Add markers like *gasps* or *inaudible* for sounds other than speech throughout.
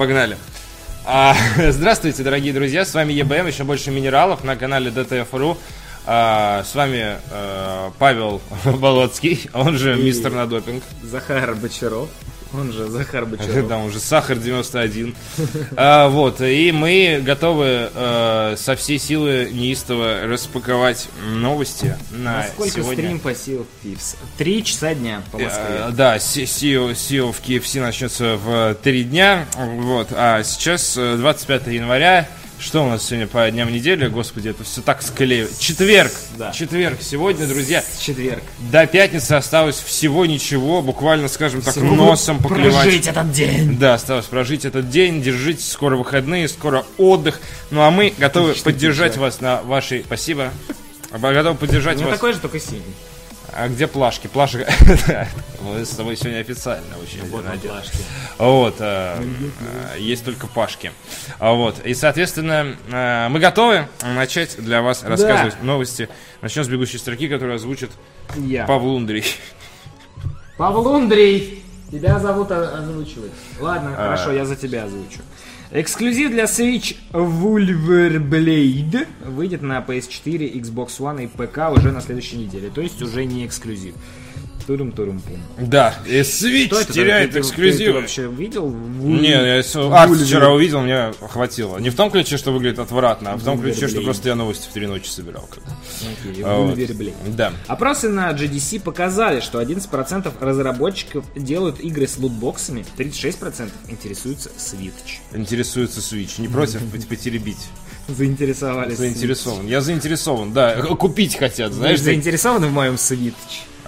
Погнали. А, *laughs* здравствуйте, дорогие друзья, с вами ЕБМ, еще больше минералов на канале DTF.ru. А, с вами а, Павел *laughs* Болоцкий, он же И- мистер на допинг. Захар Бочаров, он же Захар Бочаров. Да, он же Сахар 91. А, вот, и мы готовы э, со всей силы неистово распаковать новости на Сколько сегодня. стрим по Sea of Thieves? Три часа дня по Э, Москве. Да, Си- SEO, SEO в KFC начнется в три дня. Вот, а сейчас э, 25 января. Что у нас сегодня по дням недели? Господи, это все так склеивает. Четверг. Да. Четверг. Сегодня, друзья, Четверг. до пятницы осталось всего ничего. Буквально, скажем так, Всего носом поклевать. Прожить этот день. Да, осталось прожить этот день. Держитесь, скоро выходные, скоро отдых. Ну а мы готовы Отлично поддержать держать. вас на вашей... Спасибо. Готовы поддержать У меня вас такой же, только синий. А где плашки? Плашек. *laughs* Мы с тобой сегодня официально очень плашки. Вот. э, э, Есть только Пашки. А Вот. И, соответственно, э, мы готовы начать для вас рассказывать новости. Начнем с бегущей строки, которую озвучит. Павел Ундрий. Павел. Тебя зовут о- озвучивать. Ладно, А. хорошо, я за тебя озвучу. Эксклюзив для Switch Wolverblade выйдет на PS4, Xbox One и ПК уже на следующей неделе. То есть уже не эксклюзив. Турум турум пум Да, и Switch Что это? теряет Ты- ты- Ты, эксклюзивы. вообще видел? Не, я арт вчера увидел, мне хватило. Не в том ключе, что выглядит отвратно, а в том ключе, что просто я новости в три ночи собирал. Окей, вот. Да. Опросы на GDC показали, что 11% разработчиков делают игры с лутбоксами, 36% интересуются Switch. Интересуется Switch. Не против пот- потеребить. *laughs* Заинтересовались. Заинтересован. Я заинтересован, да. Купить хотят, Знаешь, знаешь. заинтересованы в моем Switch?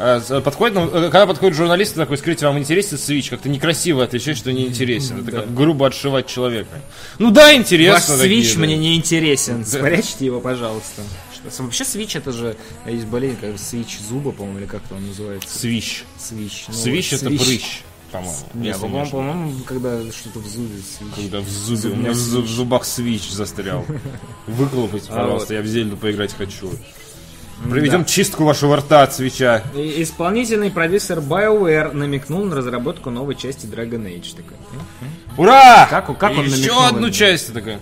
С- Подходит, ну, э, когда подходит журналист такой, скажите, вам интересен Switch? Как-то некрасиво отвечать, что не интересен. Это как грубо отшивать человека. Ну да, Ваш интересно. Switch да. мне не интересен. Спрячьте его, пожалуйста. Вообще Switch это же есть болезнь, как Switch зуба, по-моему, или как-то он называется. Switch. Switch. Ну, вот, это прыщ, по-моему. Не, по-моему, по-моему, когда что-то в зубе Switch. Когда в зубе, у меня в, зубах Switch застрял. *laughs* Выколупайте, А пожалуйста, я в Зельду поиграть хочу. Проведем чистку вашего рта от свеча. И Исполнительный продюсер BioWare намекнул на разработку новой части Dragon Age. Такой, «М? Ура! Как он- как он Еще намекнул одну это? часть такая.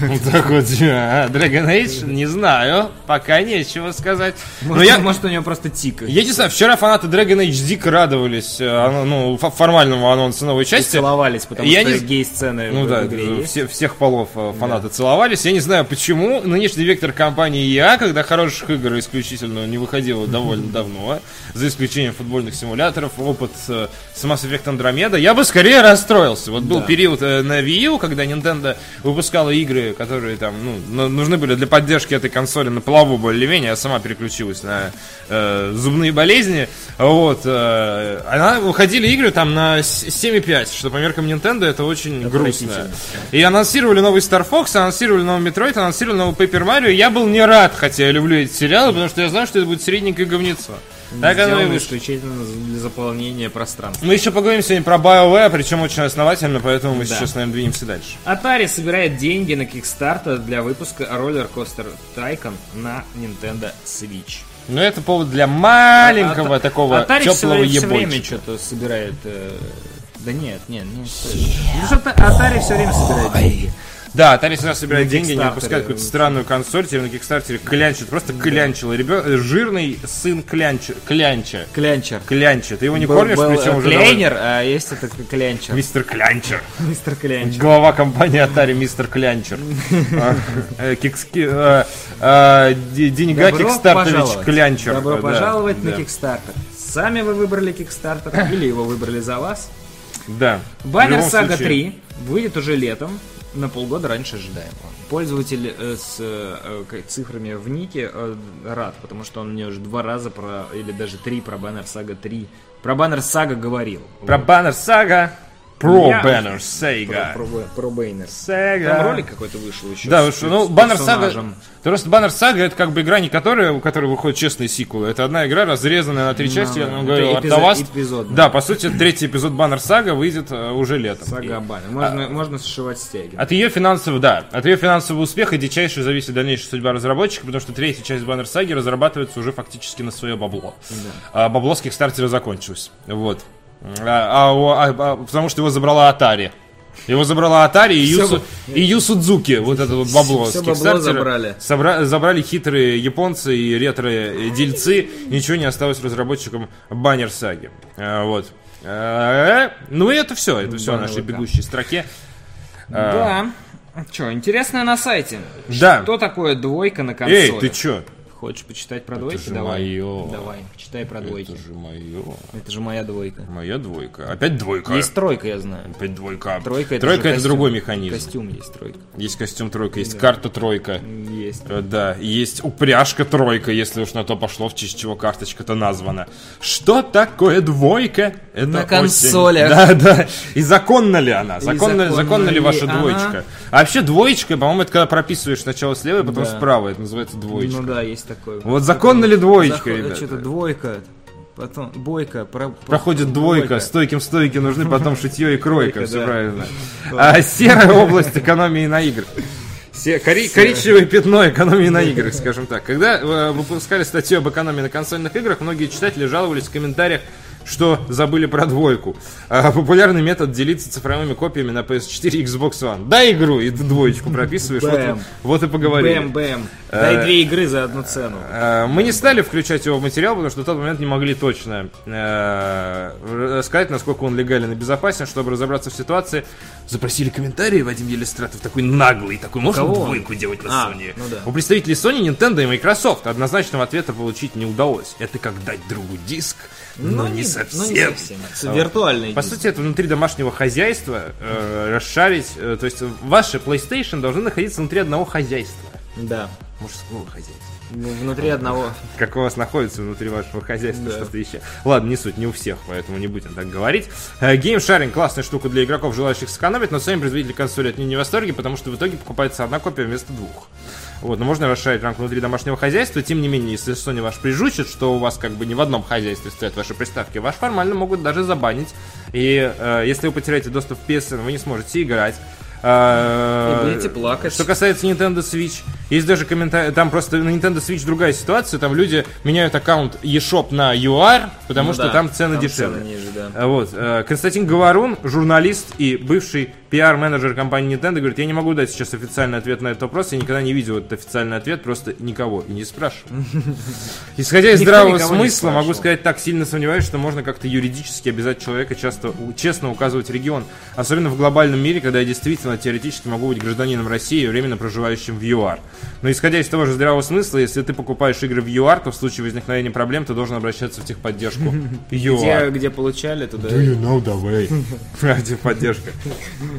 Вот так вот, а, Dragon Age, не знаю, пока нечего сказать. Но Может, я, может, у него просто тик. я не знаю, вчера фанаты Dragon Age дико радовались э, ну, фо- формальному анонсу новой части. целовались, потому Я что не- гей-сцены Ну в да, игре все- всех полов э, фанаты целовались. Я не знаю, почему нынешний вектор компании EA, когда хороших игр исключительно не выходило довольно давно, за исключением футбольных симуляторов, опыт э, с Mass Effect Andromeda, я бы скорее расстроился. Вот был Да. период на Wii U, когда Nintendo выпускала игры, которые там ну, нужны были для поддержки этой консоли на плаву более-менее, а сама переключилась на э, зубные болезни. Вот, э, она выходили игры там на с- 7,5, что по меркам Nintendo это очень грустно. И анонсировали новый Star Fox, анонсировали новый Metroid, анонсировали новый Paper Mario. Я был не рад, хотя я люблю эти сериалы, потому что я знаю, что это будет средненькое говнецо. Так оно и вышло. исключительно для заполнения пространства. Мы еще поговорим сегодня про BioWare, причем очень основательно, поэтому мы Да. сейчас, наверное, двинемся дальше. Atari собирает деньги на Kickstarter для выпуска Roller Coaster Tycoon на Nintendo Switch. Но это повод для маленького А- такого Atari все, теплого время, все время что-то собирает. э, Да нет, нет, не стоит. Atari все время собирает деньги. Да, Atari всегда собирает На деньги, не выпускает какую-то странную консоль, теперь на Кикстартере клянчит, просто клянчил. Ребё- э, жирный сын клянча. Клянча. Клянчер. Клянча. Ты его не кормишь, причем э, уже Клейнер, а есть это клянчер. Мистер Клянчер. *laughs* Мистер Клянчер. Глава компании Atari Мистер Клянчер. *laughs* Э, Деньга пожаловать. Клянчер. Добро пожаловать на. Kickstarter. Сами вы выбрали Kickstarter или его выбрали за вас? Да. Баннер Сага случае, 3 выйдет уже летом, на полгода раньше ожидаемого. Пользователь э, с э, к- цифрами в нике э, рад, потому что он мне уже два раза про, или даже три про Баннер Сага 3, про Баннер Сага говорил. Про Вот. Баннер Сага. Про Я- Баннер Про, Сейга. про, про Бейнер. Сейга. Там ролик какой-то вышел еще. Да, что, ну, Баннер Сага... персонажем. Просто Баннер Сага это как бы игра, не которая, у которой выходят честные сиквелы. Это одна игра, разрезанная на три части. Я это вам говорил, эпизод- Артоваст. эпизодная. Да, по сути, третий эпизод Баннер Сага выйдет э, уже летом. Сага Баннер. Можно, можно сшивать стяги. От ее финансового, да, от ее финансового успеха дичайше зависит дальнейшая судьба разработчика, потому что третья часть Баннер Саги разрабатывается уже фактически на свое бабло. А бабло с Кикстартера закончилось. Вот. А, а а- а- потому что его забрала Atari. Его забрала Atari и Всё Ю, и Ю Судзуки, вот это вот бабло. Всё с бабло забрали. Собра- забрали хитрые японцы и ретро-дельцы. Ничего не осталось разработчикам баннер саги. А, Вот. А, Ну и это все. Это все в Баннер нашей бегущей строке. Да. Что, интересное на сайте. Да. Что такое двойка на консоли? Эй, ты чё? Хочешь почитать про двойки? же Давай. моё. Давай, почитай про двойки. Это же мое. Это же моя двойка. Моя двойка. Опять двойка. Есть тройка, я знаю. Опять двойка. Тройка это, Тройка это костюм. другой механизм. Костюм есть тройка. Есть костюм тройка, есть карта тройка. Есть. Э, Да, есть упряжка тройка, если уж на то пошло, в честь чего карточка-то названа. Что такое двойка? Это На консолях. *laughs* Да, да. И законна ли она? Законна, законна законна ли ваша она? двоечка? А вообще двоечка, по-моему, это когда прописываешь сначала слева, и потом Да. справа. Это называется двоечка. Ну да, есть такое. Вот законна ли двоечка, ребята? Что-то двойка, потом бойка, про- Проходит двойка, стойким стойки нужны потом шитье и кройка, Двойка, все правильно. *laughs* А серая область экономии на играх. Се- кори- коричневое пятно экономии на играх, скажем так. Когда э, выпускали статью об экономии на консольных играх, многие читатели жаловались в комментариях, что забыли про двойку. А популярный метод делиться цифровыми копиями на PS4 и Xbox One. Дай игру, и ты двоечку прописываешь. Вот, вот и поговорили. Бэм, бэм. Дай две игры за одну цену. Э, Мы не стали включать его в материал, потому что в тот момент не могли точно сказать, насколько он легален и безопасен, чтобы разобраться в ситуации. Запросили комментарии Вадим Елистратов, такой наглый, такой, можно двойку делать на А, Sony? ну. У представителей Sony, Nintendo и Microsoft однозначного ответа получить не удалось. Это как дать другу диск, но не совсем. Ну, не совсем. Это Виртуальный По диск. сути, это внутри домашнего хозяйства э, расшарить. э, то есть ваши PlayStation должны находиться внутри одного хозяйства. Да. Мужского хозяйства. Ну, Внутри одного. как у вас находится внутри вашего хозяйства Да. что-то еще. Ладно, не суть, не у всех, поэтому не будем так говорить. Э, Геймшаринг классная штука для игроков, желающих сэкономить, но сами производители консоли от нее не в восторге, потому что в итоге покупается одна копия вместо двух. Вот, но можно расширить рамку внутри домашнего хозяйства. Тем не менее, если Sony ваш прижучит, что у вас как бы не в одном хозяйстве стоят ваши приставки, ваш формально могут даже забанить. И э, если вы потеряете доступ в PSN, вы не сможете играть. Э, И будете плакать. Что касается Nintendo Switch, есть даже комментарий, там просто на Nintendo Switch другая ситуация, там люди меняют аккаунт eShop на UR, потому Ну что да, там цены там дешевле. цены ниже, да. Вот. э, Константин Говорун, журналист и бывший пиар-менеджер компании Nintendo, говорит, я не могу дать сейчас официальный ответ на этот вопрос, я никогда не видел этот официальный ответ, просто никого и не спрашиваю. *laughs* Исходя из здравого смысла, могу сказать так, сильно сомневаюсь, что можно как-то юридически обязать человека часто честно указывать регион. Особенно в глобальном мире, когда я действительно теоретически могу быть гражданином России, временно проживающим в ЮАР. Но исходя из того же здравого смысла, если ты покупаешь игры в ЮАР, то в случае возникновения проблем ты должен обращаться в техподдержку *laughs* Где, ЮАР. где получали, туда... know the way? *laughs* Техподдержка.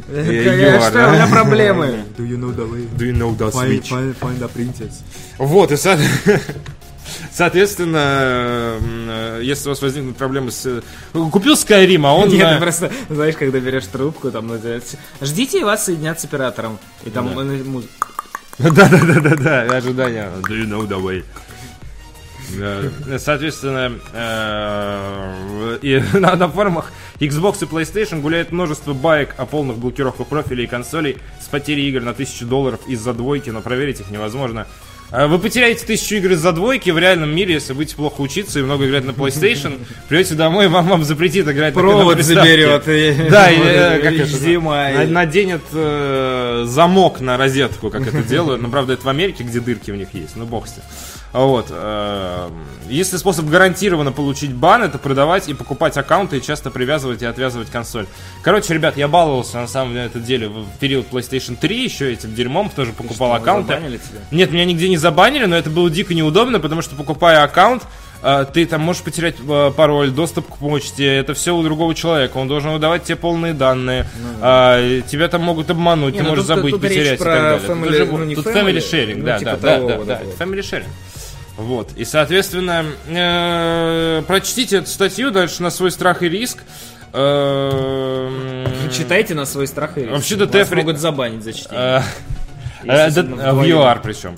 Э, ЮАР, Что, у меня проблемы. Do you know the way? Do you know the switch? find, the princess. Вот, и со- *laughs* соответственно, э, если у вас возникнут проблемы с... э, Купил Skyrim, а он... Нет, на- ты просто, знаешь, когда берешь трубку, там называется, ждите, и вас соединят с оператором. И там Да. э, муз- *laughs* Да-да-да-да-да, ожидания. Do you know the way? Соответственно, э, и *laughs* на, форумах Xbox и PlayStation гуляет множество баек о полных блокировках профилей и консолей с потерей игр на 1000 долларов из-за двойки, но проверить их невозможно. Э, Вы потеряете тысячу игр из-за двойки в реальном мире, если будете плохо учиться и много играть на PlayStation. *laughs* Придете домой, вам, вам запретит играть на- на провод заберет. и- Да, и, *laughs* э, как это, зима. и- наденет э, замок на розетку, как это делают. Но правда, это в Америке, где дырки у них есть. Ну, бог с ним. А Вот. э, Если способ гарантированно получить бан, это продавать и покупать аккаунты и часто привязывать и отвязывать консоль. Короче, ребят, я баловался на самом деле в период PlayStation 3 еще этим дерьмом, тоже покупал аккаунты. Забанили тебя? Нет, меня нигде не забанили, но это было дико неудобно, потому что покупая аккаунт, э, ты там можешь потерять э, пароль, доступ к почте, это все у другого человека, он должен выдавать тебе полные данные, а, и тебя там могут обмануть, Не, ты ну можешь тут- забыть, тут потерять и так далее. Тут family- уже- ну, не тут family, family sharing, ну, да, типа да, того, да, да, да, family sharing. Вот, и, соответственно, э, прочтите эту статью дальше на свой страх и риск. Э, Читайте на свой страх и риск. Вообще-то ТФ могут забанить за чтение. Э, э, В. UR причем.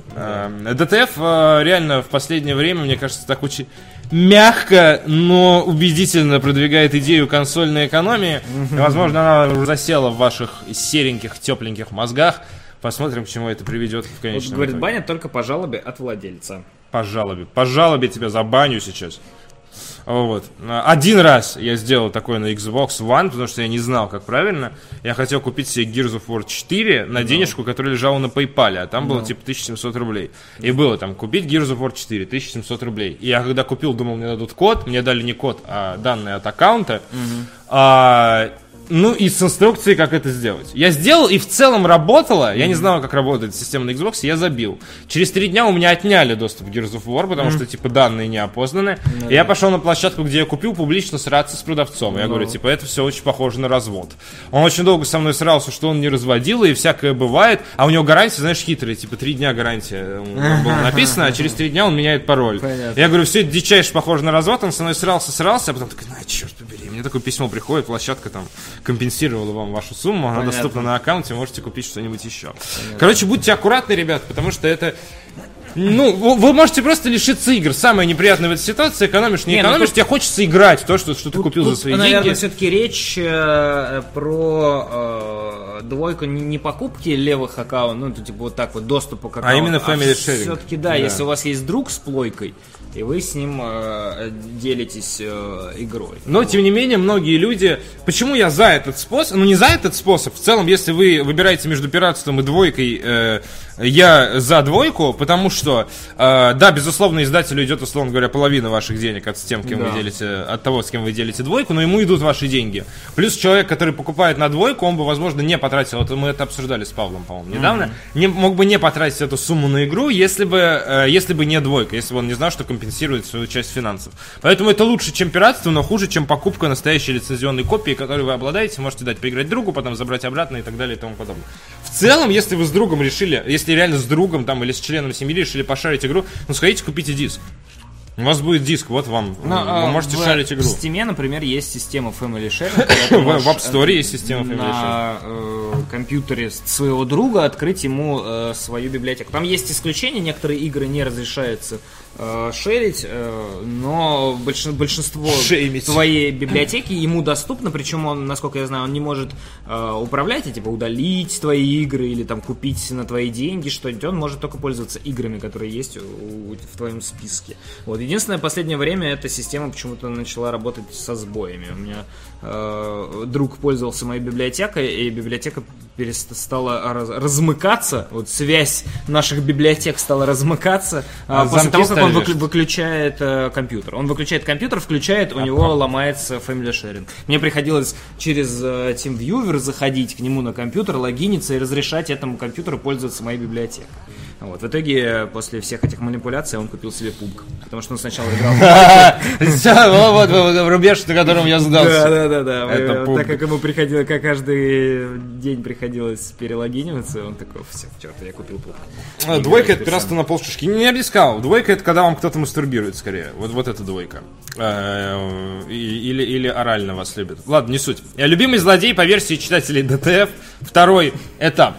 ДТФ э, реально в последнее время, мне кажется, так очень мягко, но убедительно продвигает идею консольной экономии. Возможно, она засела в ваших сереньких, тепленьких мозгах. Посмотрим, к чему это приведет в Вот, конечном говорит, итоге. банят только по жалобе от владельца. По жалобе. По жалобе тебя забаню сейчас. Вот. Один раз я сделал такое на Xbox One, потому что я не знал, как правильно. Я хотел купить себе Gears of War 4 на денежку, которая лежала на PayPal, а там было типа 1700 рублей. И было там купить Gears of War 4, 1700 рублей. И я когда купил, думал, мне дадут код, мне дали не код, а данные от аккаунта. А, ну и с инструкцией, как это сделать. Я сделал, и в целом работало. Я не знал, как работает система на Xbox, я забил. Через три дня у меня отняли доступ к Gears of War, потому что, типа, данные не опознаны. И я пошел на площадку, где я купил, публично сраться с продавцом. Я говорю, типа, это все очень похоже на развод. Он очень долго со мной срался, что он не разводил, и всякое бывает. А у него гарантия, знаешь, хитрая, типа, три дня гарантия было написано, а через три дня он меняет пароль. Понятно. Я говорю, все это дичайше похоже на развод, он со мной срался, срался, а потом такой, на, черт побери, мне такое письмо приходит, площадка там компенсировала вам вашу сумму, она Понятно. доступна на аккаунте, можете купить что-нибудь еще. Короче, будьте аккуратны, ребят, потому что это... Ну, вы вы можете просто лишиться игр. Самое неприятное в этой ситуации, экономишь, не, Не, ну экономишь, тут- тебе хочется играть в то, что, что ты купил за Тут, свои наверное, деньги. все-таки речь э, про э, двойку не, не покупки левых аккаунтов, ну, то, типа вот так вот доступа к аккаунту. А именно family sharing. Все-таки, да, Да. если у вас есть друг с плойкой, и вы с ним э, делитесь э, игрой. Но, тем не менее, многие люди... Почему я за этот способ? Ну, не за этот способ. В целом, если вы выбираете между пиратством и двойкой, э, я за двойку, потому что, э, да, безусловно, издателю идет, условно говоря, половина ваших денег от, с тем, кем Да. вы делите, от того, с кем вы делите двойку, но ему идут ваши деньги. Плюс человек, который покупает на двойку, он бы, возможно, не потратил, вот мы это обсуждали с Павлом, по-моему, недавно, не, мог бы не потратить эту сумму на игру, если бы, э, если бы не двойка, если бы он не знал, что компенсирует свою часть финансов. Поэтому это лучше, чем пиратство, но хуже, чем покупка настоящей лицензионной копии, которой вы обладаете, можете дать поиграть другу, потом забрать обратно и так далее и тому подобное. В целом, если вы с другом решили, если реально с другом там или с членом семьи решили пошарить игру, ну сходите, купите диск. У вас будет диск, вот вам. Ну, а, вы можете в, шарить игру. В Steam, например, есть система Family Sharing. *laughs* В- App Store есть система Family На э, компьютере своего друга открыть ему э, свою библиотеку. Там есть исключения, некоторые игры не разрешается э, шерить, э, но большин- большинство Шеймить. твоей библиотеки ему доступно, причем он, насколько я знаю, он не может э, управлять, и, типа удалить твои игры или там купить на твои деньги что-нибудь, он может только пользоваться играми, которые есть у- у- в твоем списке. Вот. Единственное, в последнее время эта система почему-то начала работать со сбоями. У меня э, друг пользовался моей библиотекой, и библиотека перестала раз- размыкаться, вот связь наших библиотек стала размыкаться А а, после того, как он вешать? выключает э, компьютер. Он выключает компьютер, включает, у него ломается Family Sharing. Мне приходилось через э, TeamViewer заходить к нему на компьютер, логиниться и разрешать этому компьютеру пользоваться моей библиотекой. Вот. В итоге, после всех этих манипуляций, он купил себе пубг. Потому что он сначала играл *laughs* Вот, рубеж, на котором я Да, сдался. да, да, да. Так как ему приходилось, как каждый день приходилось перелогиниваться, он такой, все, черт, я купил пубг. А, Двойка это пиратство на полшишки. Не, я бы сказал. Двойка это когда вам кто-то мастурбирует скорее. Вот, вот это двойка. Э, Или, или орально вас любит. Ладно, не суть. Любимый злодей по версии читателей ДТФ. Второй этап.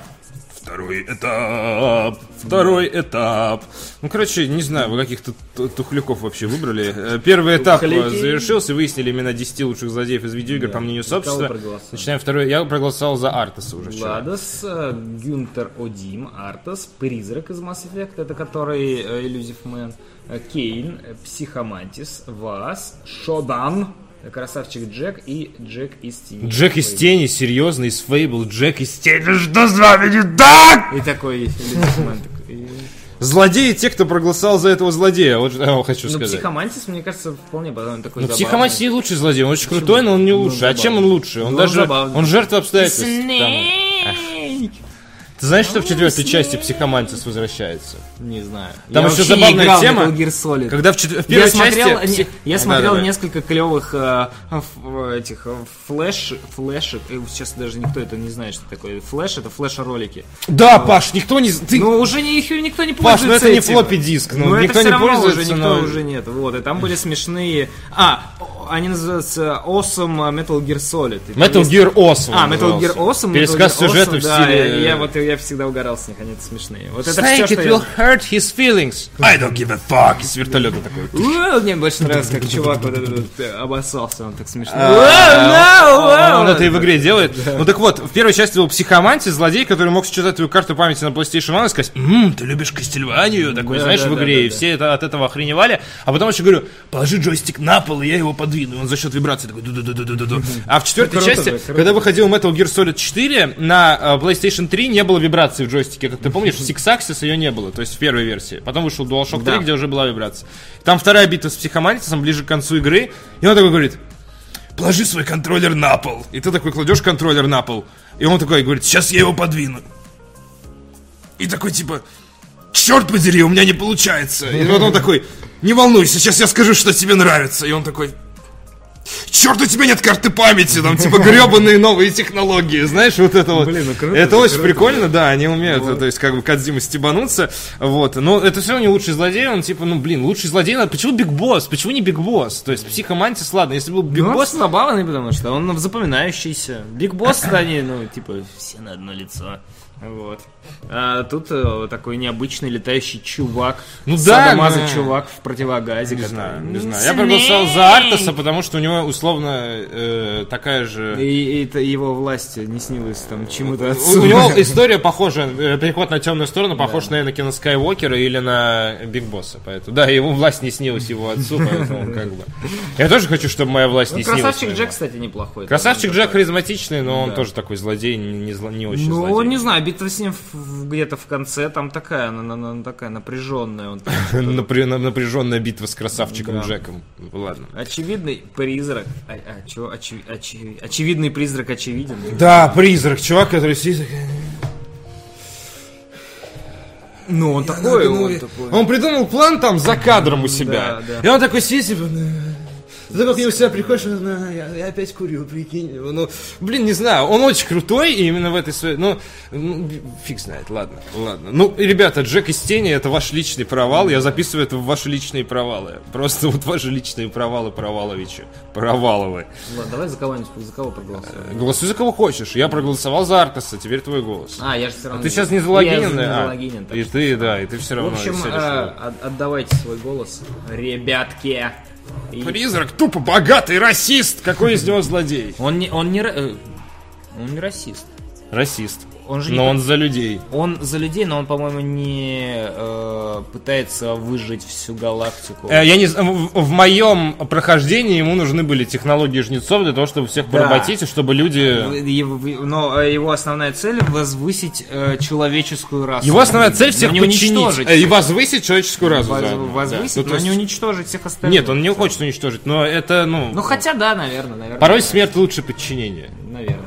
Второй этап. Второй этап. Ну, короче, не знаю, вы каких-то тухляков вообще выбрали. Э, Первый этап э, Тухляки. завершился, выяснили имена 10 лучших злодеев из видеоигр, по мнению сообщества. Начинаем второй. Я проголосовал за Артаса уже вчера. Владос, э, Гюнтер Одим, Артас, Призрак из Mass Effect, это который э, Man, э, Кейн, э, Психомантис, Вас, Шодан, э, Красавчик Джек и Джек из Тени. Джек из тени, серьезно, из Фейбл, Джек из тени, что с вами не так? И такой Злодеи те, кто проголосовал за этого злодея, вот что я хочу Ну, сказать. Психомантис, мне кажется, вполне он такой Ну. Психомантис не лучший злодей, он очень крутой, но он не лучше. а чем он лучше? Он Ну, даже, забавный. он жертва обстоятельств. Там. Ты знаешь, что в четвертой части Психомантис возвращается? Не знаю. Там я еще забавная играл тема, Metal Gear Solid. Когда в, чет- в Я первой смотрел, части... не- я Да, смотрел давай. несколько клевых э, ф- этих э, флеш, флешек. э, Сейчас даже никто это не знает, что такое. Флеш это флеш-ролики. Да, Паш, никто не... Ты... Ну уже не, их никто не Паш, пользуется. ну это не этим. флоппи диск, ну, Ну, это никто всё не равно уже никто но- уже нет. Вот, и там были смешные. А, они называются Awesome Metal Gear Solid. И Metal есть- Gear Awesome. А, Metal. Gear Awesome. Пересказ Metal Gear сюжета Awesome, в да, стиле... Я, я вот я всегда угорал с них, они смешные. Вот это все, что я... hurt his feelings. I don't give a fuck. С вертолета такой. Мне больше нравится, как чувак вот этот э, обоссался, он так смешно. А, Он это и в игре делает. Ну так вот, в первой части был психомантий, злодей, который мог считать твою карту памяти на PlayStation 1 и сказать, «Ммм, ты любишь Кастельванию?» Такой, знаешь, в игре. И все это, от этого охреневали. А потом еще говорю, положи джойстик на пол, и я его подвину. Он за счет вибрации такой, ду-ду-ду-ду-ду. А в четвертой части, когда выходил Metal Gear Solid 4, на э, PlayStation 3 не было вибрации в джойстике. Как ты помнишь, в Six Axis ее не было, то есть в первой версии. Потом вышел DualShock 3, Да. где уже была вибрация. Там вторая битва с психомантисом ближе к концу игры. И он такой говорит, положи свой контроллер на пол. И ты такой кладешь контроллер на пол. И он такой говорит, сейчас я его подвину. И такой типа, черт подери, у меня не получается. И вот он такой, не волнуйся, сейчас я скажу, что тебе нравится. И он такой, черт, у тебя нет карты памяти, там типа гребаные новые технологии, знаешь, вот это вот. Блин, ну круто, это очень круто. прикольно, да, они умеют, то есть как бы Кадзима стебануться, вот. Но это все не лучший злодей, он типа, ну блин, лучший злодей, надо- почему Big Boss, почему не Big Boss? То есть Psycho Mantis, ладно, если был Big Ну, Босс, забавный, потому что он запоминающийся. Big Boss, они, ну, типа, все на одно лицо. Вот. А тут э, такой необычный летающий чувак. Ну да, Садомазо но- чувак в противогазе. Не который- знаю, не знаю. Я проголосовал за Артаса, потому что у него условно э, такая же... И, и это его власть не снилась там чему-то У, отсюда. у него *laughs* история похожа, э, переход на темную сторону похож на Энакина Скайуокера или на Big Boss а. Поэтому, да, его власть не снилась его отцу, поэтому как бы... Я тоже хочу, чтобы моя власть Ну, не снилась. Красавчик. Джек, кстати, неплохой. Красавчик Джек такой. харизматичный, но он Да. тоже такой злодей, не, не зло- не очень Ну, злодей. не знаю, битва с ним где-то в конце, там такая, она, она- она такая напряженная. Он *laughs* на- Напряженная битва с красавчиком Да. Джеком. Ладно. Очевидный призрак. А, а, чего? Очи- очи- очевидный призрак очевиден. Да, призрак, чувак, который сидит... Ну, он такой, он такой. Он придумал план там за кадром у себя. Да, да. И он такой сидит, типа, ты как у себя приходишь, «На, я, я опять курю, прикинь. Ну, блин, не знаю, он очень крутой и именно в этой своей... Ну, ну, фиг знает, ладно, ладно. Ну, ребята, Джек из тени это ваш личный провал. Я записываю это в ваши личные провалы. Просто вот ваши личные провалы Проваловича. Проваловы. Ладно, давай за кого-нибудь, за кого проголосуем. Голосуй за кого хочешь. Я проголосовал за Артаса, теперь твой голос. А, я же все равно... Ты сейчас не а? залогинен, так И ты, да, и ты все В равно общем, сядешь э, в- от- отдавайте свой голос, ребятки. И Призрак тупо богатый расист. Какой из него злодей? Он не, он не, э, он не расист. Расист. Он же не Но по- он за людей. Он за людей, но он, по-моему, не э, пытается выжить всю галактику. Э, Я не в, в моем прохождении ему нужны были технологии жнецов для того, чтобы всех Да. поработить, и чтобы люди... Но э, его основная цель возвысить э, человеческую расу. Его основная цель Но всех не подчинить уничтожить. э, и возвысить человеческую расу. Воз- заодно. возвысить, Да. Ну, но не есть- уничтожить всех остальных. Нет, он не хочет уничтожить, но это, ну... Ну хотя да, наверное, наверное. Порой смерть лучше подчинения. Наверное.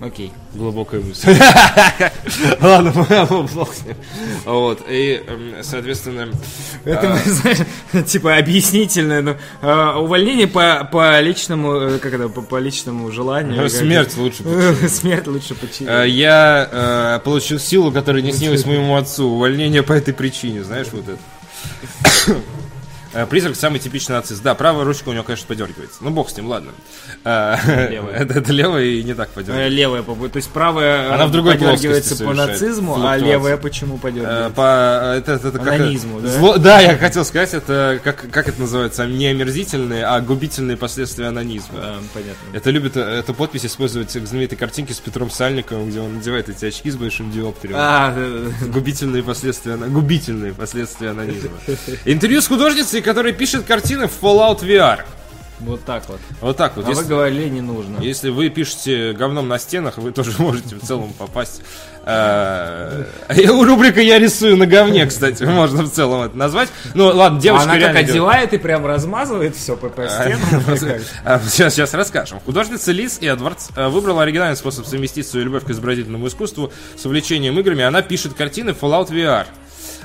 Окей. Глубокая мысль. *laughs* Ладно, бог с ним. Вот, и, эм, соответственно... Это, *laughs* знаешь, типа объяснительное, ну, э, увольнение по, личному, э, как это, по, личному желанию. э, Смерть лучше это? *laughs* Смерть лучше починить. Э, Я э, получил силу, которая не снилась моему отцу. Увольнение по этой причине, знаешь, вот это. Э, Призрак самый типичный нацист. Да, правая ручка у него, конечно, подергивается. Ну, бог с ним, ладно. Э, Левая. Это, *laughs* это левая и не так Э, подергивается. Левая, по- то есть правая Она э, в другой подергивается по нацизму, а левая почему Э, подергивается? По, это, это, это Анонизму, да? Зло- да, я хотел сказать, это как, как это называется, не омерзительные, а губительные последствия анонизма. Понятно. Это любит э, эту подпись использовать к знаменитой картинке с Петром Сальниковым, где он надевает эти очки с большим диоптером. А, э, Губительные последствия, губительные последствия анонизма. *laughs* Интервью с художницей, которая пишет картины в Fallout VR. вот так вот. Вот так вот. А вы Если, говорили, не нужно. если вы пишете говном на стенах, вы тоже *laughs* можете в целом попасть. Э, Рубрика «Я рисую на говне», кстати, *laughs* можно в целом это назвать. Ну, ладно, девочка Она как одевает и прям размазывает все по, по стенам. *laughs* А, Сейчас, сейчас расскажем. Художница Лиз Эдвардс э, выбрала оригинальный способ совместить свою любовь к изобразительному искусству с увлечением играми. Она пишет картины в Fallout VR.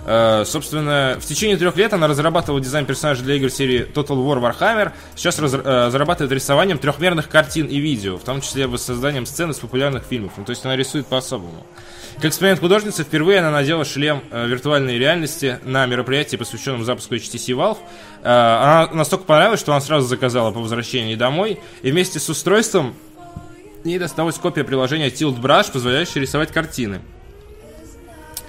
Э, собственно, в течение трех лет она разрабатывала дизайн персонажей для игр серии Total War Warhammer. Сейчас раз, э, зарабатывает рисованием трехмерных картин и видео, в том числе воссозданием сцен из популярных фильмов. Ну, то есть она рисует по-особому. Как эксперимент художницы, впервые она надела шлем э, виртуальной реальности на мероприятии, посвященном запуску HTC Valve. Она настолько понравилась, что она сразу заказала по возвращении домой. И вместе с устройством ей досталась копия приложения Tilt Brush, позволяющая рисовать картины.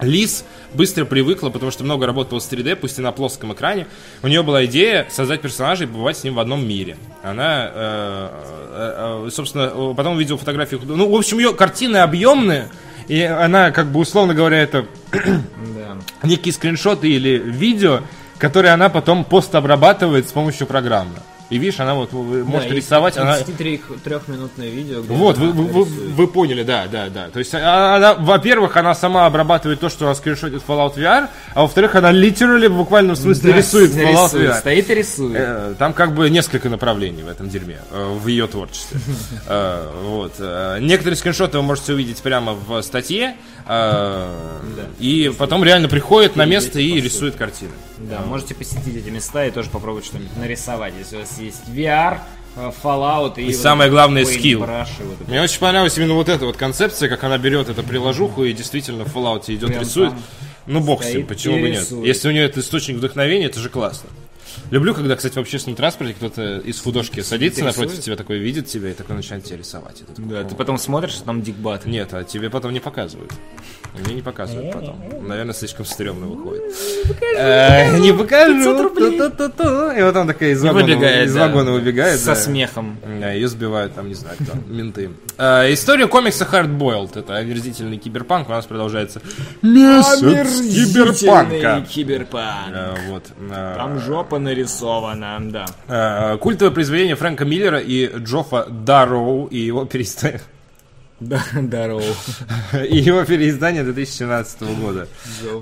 Лиз быстро привыкла, потому что много работала с 3D, пусть и на плоском экране. У нее была идея создать персонажа и побывать с ним в одном мире. Она, э, э, э, собственно, потом увидела фотографии. Ну, в общем, ее картины объемные, и она, как бы, условно говоря, это Да. некие скриншоты или видео, которые она потом постобрабатывает с помощью программы. И видишь, она вот может Да, рисовать, она... 33-минутное видео. Вот, она вы, вы, вы- рисует. вы поняли, да, да, да. То есть, а- она, во-первых, она сама обрабатывает то, что она скриншотит Fallout VR, а во-вторых, она literally в буквальном смысле Да, рисует Fallout рисует, VR. Стоит и рисует. Э, Там как бы несколько направлений в этом дерьме, э, в ее творчестве. *laughs* Э, Вот. Некоторые скриншоты вы можете увидеть прямо в статье, и потом реально приходит на место и рисует картины. Да, можете посетить эти места и тоже попробовать что-нибудь нарисовать. Если у вас есть VR, э, Fallout и, вот самое главное, скилл. и вот. Мне очень понравилась именно вот эта вот концепция, как она берет эту приложуху и действительно в Fallout идет Прям рисует. Ну бог с ним, почему и бы нет? Если у нее это источник вдохновения, это же классно. Люблю, когда, кстати, в общественном транспорте кто-то из художки садится напротив тебя, такой видит тебя и такой начинает тебя рисовать. Это такой, Да, ты потом смотришь, что там дикбат. Нет, а тебе потом не показывают. Мне не показывают потом. Наверное, слишком стрёмно выходит. Э, Не покажу. Ту-ту-ту-ту. И вот он такая из вагона выбегает, выбегает. Со смехом. Ее сбивают там, не знаю кто, менты. Э, История комикса Hardboiled. Это омерзительный киберпанк. У нас продолжается месяц киберпанка. киберпанк. Э, Вот. э, Там жопа нарисована, да. э, Культовое произведение Фрэнка Миллера и Джоффа Дарроу и его переиздание, Да, здорово. *laughs* и его переиздание 2017 года.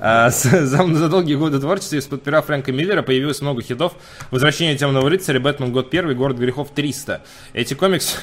А, за, за долгие годы творчества из-под пера Фрэнка Миллера появилось много хитов. «Возвращение темного рыцаря», «Бэтмен. Год первый», «Город грехов 300». Эти комиксы...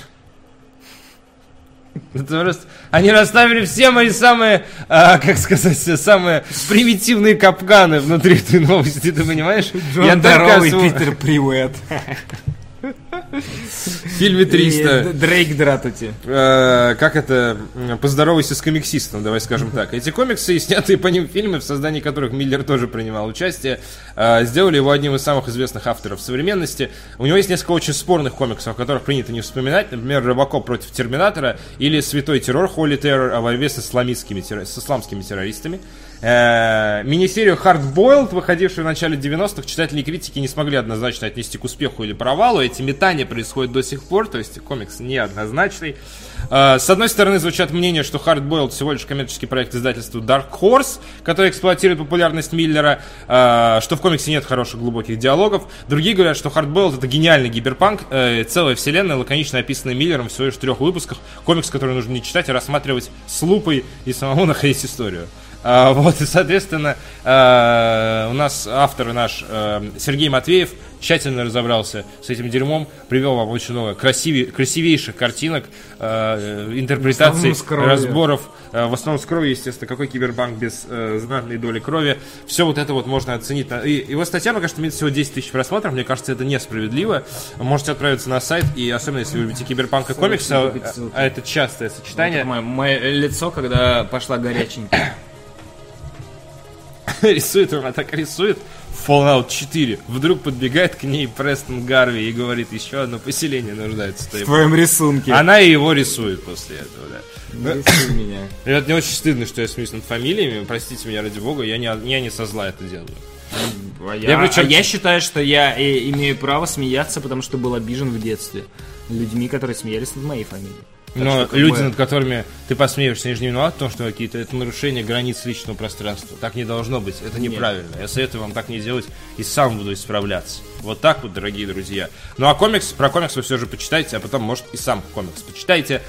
*laughs* Они расставили все мои самые, а, как сказать, самые примитивные капканы внутри этой новости, ты понимаешь? *laughs* Я Джон только Здоровый, осво- Питер Привет. *laughs* В фильме 300. И Дрейк Дратути. Э, как это, поздоровайся с комиксистом, давай скажем так. Эти комиксы и *laughs* снятые по ним фильмы, в создании которых Миллер тоже принимал участие, э, сделали его одним из самых известных авторов современности. У него есть несколько очень спорных комиксов, о которых принято не вспоминать, например, «Робокоп против Терминатора» или «Святой террор» Holy Terror о борьбе с, исламистскими, терро- с исламскими террористами. Э, Мини-серию Hard Boiled, выходившую в начале 90-х, читатели и критики не смогли однозначно отнести к успеху или провалу. Эти метания происходят до сих пор, то есть комикс неоднозначный. Э, С одной стороны, звучат мнения, что Hard Boiled всего лишь коммерческий проект издательства Dark Horse, который эксплуатирует популярность Миллера, э, что в комиксе нет хороших глубоких диалогов. Другие говорят, что Hard Boiled это гениальный гиперпанк, э, целая вселенная, лаконично описанная Миллером всего лишь трех выпусках. Комикс, который нужно не читать, а рассматривать с лупой и самому *laughs* находить историю. Вот, и, соответственно, у нас автор наш Сергей Матвеев тщательно разобрался с этим дерьмом, привел вам очень много красивей- красивейших картинок, э, интерпретаций, разборов, э, в основном с кровью, естественно, какой кибербанк без э, знатной доли крови. Все вот это вот можно оценить. И его статья, пока что имеет всего 10 тысяч просмотров, мне кажется, это несправедливо. Можете отправиться на сайт, и особенно если вы любите киберпанк и комиксы, а, а это частое сочетание. Мое, мое лицо, когда пошла горяченькая. *coughs* рисует, она так рисует Fallout 4. Вдруг подбегает к ней Престон Гарви и говорит, еще одно поселение нуждается в В твоем рисунке. Она и его рисует после этого, да. Нарисуй меня. И это мне очень стыдно, что я смеюсь над фамилиями. Простите меня, ради бога, я не, я не со зла это делаю. А Я я, причем- а я считаю, что я э, имею право смеяться, потому что был обижен в детстве людьми, которые смеялись над моей фамилией. Так Но что, люди, бы, над которыми ты посмеешься, они же не виноваты в том, что какие-то это нарушение границ личного пространства. Так не должно быть, это неправильно. Я советую вам так не делать и сам буду исправляться. Вот так вот, дорогие друзья. Ну а комикс, про комикс вы все же почитайте, а потом, может, и сам комикс почитайте.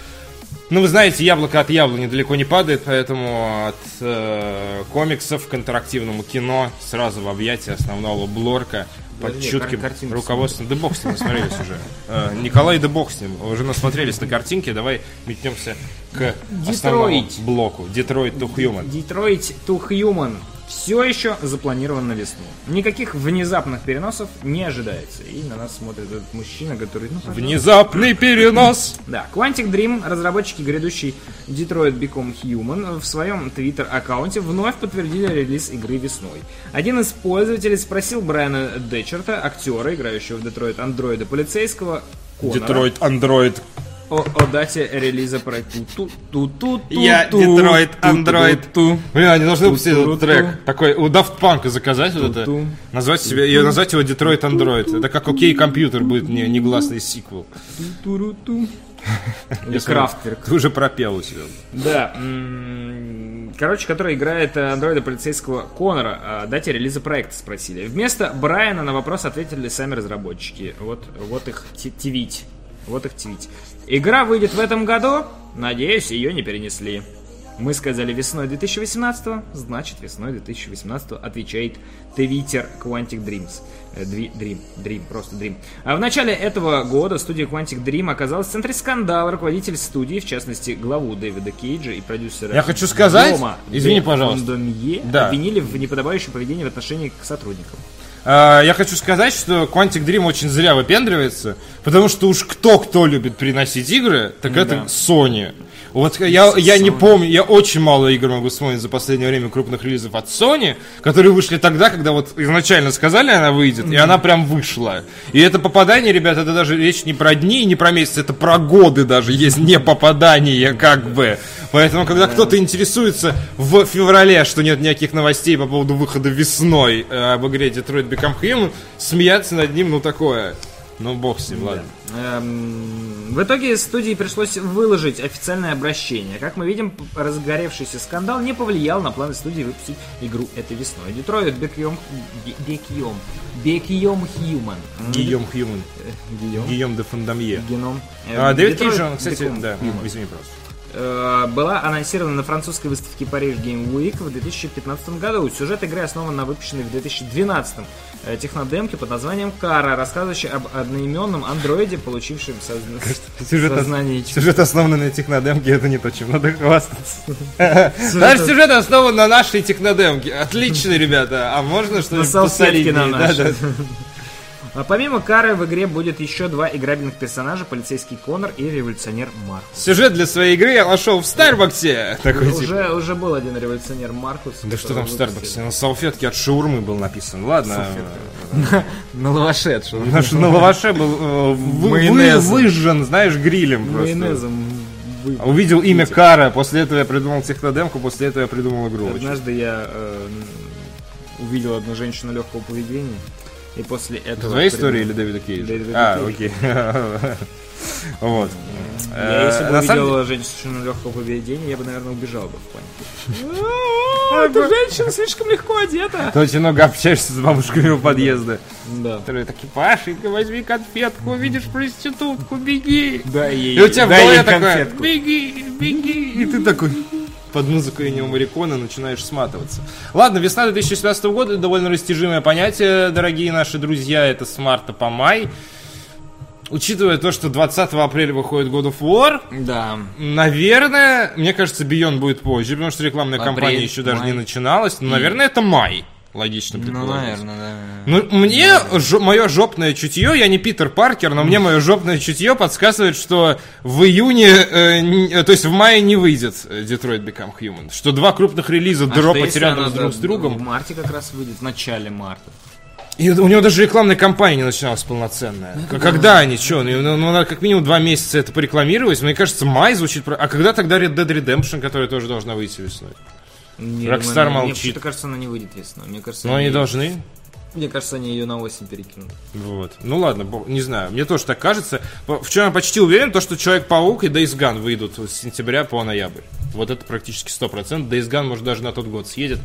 Ну, вы знаете, яблоко от яблони далеко не падает, поэтому от э, комиксов к интерактивному кино сразу в объятия основного блорка под Подожди, чутким кар- картинку руководством. Да бог с ним, насмотрелись уже. Э, Николай, да бог с ним. Уже насмотрелись на картинки, давай метнемся к основному Детройт. блоку. Детройт to Human. Detroit to Human. Все еще запланирован на весну. Никаких внезапных переносов не ожидается. И на нас смотрит этот мужчина, который... Ну, пожалуйста. Внезапный перенос. Да, Quantic Dream, разработчики грядущей Detroit Become Human, в своем твиттер-аккаунте вновь подтвердили релиз игры весной. Один из пользователей спросил Брайана Дечерта, актера, играющего в Детройт андроида полицейского, Конора, Детройт, Андроид. О, о дате релиза про ту ту ту ту Я Детройт, Андроид. Блин, они должны выпустить этот трек. Такой, у Daft Punk заказать вот это. Назвать себя, и назвать его Детройт Андроид. Это как Окей Компьютер будет не, негласный сиквел. *laughs* Или Крафтверк. Ты уже пропел у себя. Да. Короче, который играет э, андроида полицейского Конора. О дате релиза проекта спросили. Вместо Брайана на вопрос ответили сами разработчики. Вот, вот их ти- твить. Вот их твить. Игра выйдет в этом году. Надеюсь, ее не перенесли. Мы сказали весной 2018, значит весной 2018 отвечает твиттер Quantic Dreams. Э, Дви- Dream, Dream, просто Dream. А в начале этого года студия Quantic Dream оказалась в центре скандала. Руководитель студии, в частности, главу Дэвида Кейджа и продюсера Я хочу сказать- Дома извини, де пожалуйста. Кондомье Да. обвинили в неподобающем поведении в отношении к сотрудникам. А, Я хочу сказать, что Quantic Dream очень зря выпендривается, потому что уж кто-кто любит приносить игры, так это Sony. Вот я, я не помню, я очень мало игр могу вспомнить за последнее время крупных релизов от Sony, которые вышли тогда, когда вот изначально сказали, она выйдет, и она прям вышла. И это попадание, ребят, это даже речь не про дни, не про месяцы, это про годы даже есть не попадание, как бы. Поэтому, когда кто-то интересуется в феврале, что нет никаких новостей по поводу выхода весной э, об игре Detroit Become Human, смеяться над ним, ну такое. Ну бог с ним, ладно. Эм, В итоге студии пришлось выложить официальное обращение. Как мы видим, разгоревшийся скандал не повлиял на планы студии выпустить игру этой весной. Детройт Бекьем... Бекьем... Бекьем. М, Гийом Хьюман. Гийом. Гийом де Фондамье. Геном. Э, А, Дэвид Кейдж, он, кстати, да, извини, просто. Э, была анонсирована на французской выставке Париж Game Week в 2015 году. Сюжет игры основан на выпущенной в 2012 э, технодемке под названием Кара, рассказывающей об одноименном андроиде, получившем созна- Сюжет, сознание сюжет основан на технодемке, это не то, чем надо хвастаться. *laughs* Наш сюжет основан на нашей технодемке. Отлично, ребята. А можно На что-нибудь салфетке на А помимо Кары в игре будет еще два играбельных персонажа, полицейский Конор и революционер Маркус. Сюжет для своей игры я нашел в Старбаксе. Такой. Уже, уже был один революционер Маркус. Да что там в Старбаксе? На салфетке от шаурмы был написан. Ладно. *laughs* На лаваше, Наш на лаваше был э, вы- вы- Майонезом. выжжен, знаешь, грилем просто. майонезом. вы- Увидел имя Кара, после этого я придумал технодемку, после этого я придумал игру. Однажды я э, увидел одну женщину легкого поведения, и после этого... Это твоя история или Дэвида Кейджа? А, окей. *laughs* Вот. Я, если Э, бы самом увидел женщину легкого поведения, я бы, наверное, убежал бы в панике. А, Эта женщина слишком легко одета. Ты очень много общаешься с бабушками у подъезда. Да. Которые такие, Пашенька, возьми конфетку, увидишь проститутку, беги. Да, ей, И у тебя в голове такое, беги, беги. И ты такой под музыку Энио Марикона начинаешь сматываться. Ладно, весна 2017 года довольно растяжимое понятие, дорогие наши друзья. Это с марта по май. Учитывая то, что 20 апреля выходит God of War, Да. наверное, мне кажется, Beyond будет позже, потому что рекламная Апрель, кампания еще даже май. не начиналась. Но, наверное, это май. Логично Ну, предположить. наверное, да. Ну, мне мое жопное чутье, я не Питер Паркер, но мне мое жопное чутье подсказывает, что в июне, э, не- э, то есть в мае не выйдет э, Detroit Become Human. Что два крупных релиза А дропать рядом с друг да, с В другом. марте как раз выйдет, в начале марта. И у него даже рекламная кампания не начиналась полноценная. К- Когда они, что? Ну, ну, надо как минимум два месяца это порекламировать. Мне кажется, май звучит... про- А когда тогда Red Dead Redemption, которая тоже должна выйти весной? Не, Rockstar думаю, Мне молчит. почему-то кажется, она не выйдет весной. Мне кажется, Но они должны. Мне кажется, они ее на осень перекинут. Вот. Ну ладно, не знаю. Мне тоже так кажется. В чем я почти уверен, то, что Человек-паук и Days Gone выйдут с сентября по ноябрь. Вот это практически 100%. Days Gone, может, даже на тот год съедет.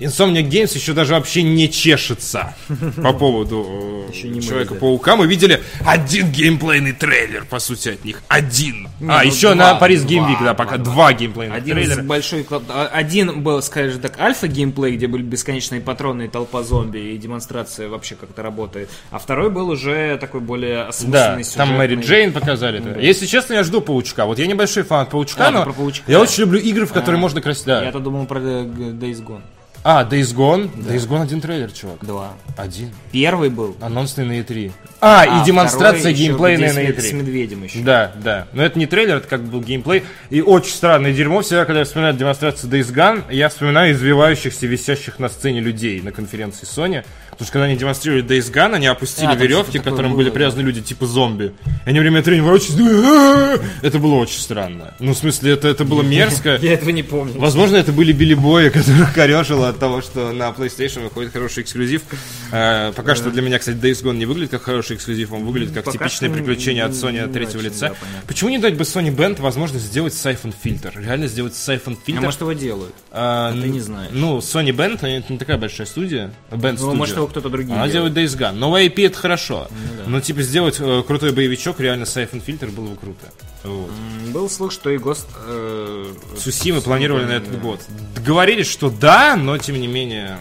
Insomniac Games еще даже вообще не чешется по поводу э, не Человека-паука. Мы видели один геймплейный трейлер, по сути, от них. Один. а, ну, еще два, на Париж Week, да, пока два. два геймплейных Один трейлера. большой а, один был, скажем так, альфа-геймплей, где были бесконечные патроны и толпа зомби, и демонстрация вообще как-то работает. А второй был уже такой более Да, осмысленный там Мэри сюжетный. Джейн показали. это. Если честно, я жду Паучка. Вот я небольшой фанат Паучка, А, но про Паучка. я очень люблю игры, в которые можно красить. Да. Я-то думал про Days Gone. А, Days Gone? Days Gone один трейлер, чувак. Два. Один. Первый был. Анонсный на E3. А, и демонстрация второй еще геймплейная на с мед- С E3. медведем еще. Да, да. Но это не трейлер, это как бы был геймплей. И очень странное дерьмо. Всегда, когда я вспоминаю демонстрацию Days Gone, я вспоминаю извивающихся, висящих на сцене людей на конференции Sony. Потому что когда они демонстрировали Days Gone, они опустили А, веревки, к которым было, были да. привязаны люди типа зомби. И они время от времени ворочались. *laughs* Это было очень странно. Ну, в смысле, это, это было мерзко. *laughs* Я этого не помню. Возможно, это были билибои, которых корежило от того, что на PlayStation выходит хороший эксклюзив. Э, пока что для меня, кстати, Days Gone не выглядит как хороший эксклюзив, он выглядит как Пока типичное приключение от Sony от третьего очень, лица. да. Почему не дать бы Sony Band возможность сделать сайфон фильтр? Реально сделать сайфон А фильтр. может его делают? А, ты н- не знаешь. Ну, Sony Band, это не такая большая студия. Band Ну, Studio. может, его кто-то другие Она делает. Days Gone. Новая IP это хорошо. Но, типа, сделать э, крутой боевичок, реально сайфон фильтр было бы круто. Вот. Был слух, что и Ghost... э, Сусимы планировали на этот да. год. Договорились, что да, но тем не менее,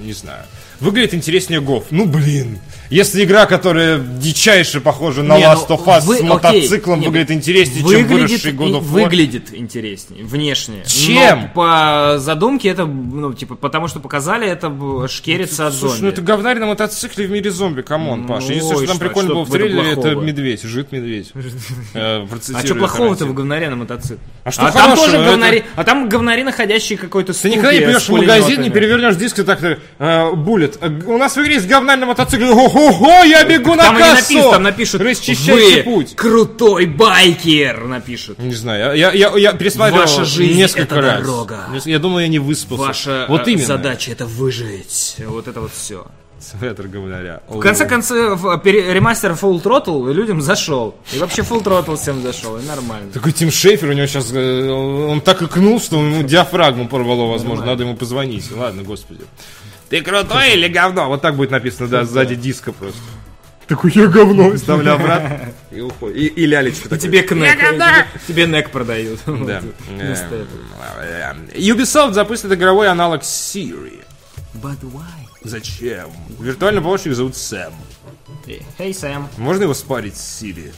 не знаю. Выглядит интереснее Гов. Ну блин. Если игра, которая дичайше похожа на Не, Last ну, of Us вы- с окей, мотоциклом, не, выглядит интереснее, чем выглядит, выросший God of War. выглядит интереснее, внешне. Чем? Но по задумке это, ну, типа, потому что показали, это б- шкерится от Слушай, зомби. ну это говнарь на мотоцикле в мире зомби, камон, Ну, Паша. Единственное, ой, что там прикольно было в трейлере, это медведь, жит медведь. Э, А что плохого-то в говнаре на мотоцикле? А что там хорошего? тоже говнари, а там говнари, находящие какой-то Ты никогда не придешь в магазин, не перевернешь диск и так э, буллет. Э, У нас в игре есть говнарь на мотоцикле. Ого-го, я бегу на Там кассу! напишут, там напишут, Расчищайте вы путь. крутой байкер, напишут. Не знаю, я, я, я пересматривал Ваша жизнь несколько это раз. дорога. Я думаю, я не выспался. Ваша вот э, именно. задача это выжить. Вот это вот все. Светр говнаря. В конце концов, э, ремастер Full Throttle людям зашел. И вообще Full Throttle всем зашел, и нормально. Такой Тим Шейфер у него сейчас, он так икнул, что ему диафрагму порвало, возможно, надо ему позвонить. Ладно, господи. Ты крутой или говно? Вот так будет написано, да, сзади диска просто. Такой, я говно, ставлю *laughs* обратно и уходит. И, и лялечка такой. тебе кнек, тебе, нек продают. *laughs* Да. Эм, э, Ubisoft запустит игровой аналог Siri. But why? Зачем? Виртуальный помощник зовут Сэм. Hey, Сэм. Можно его спарить с Siri?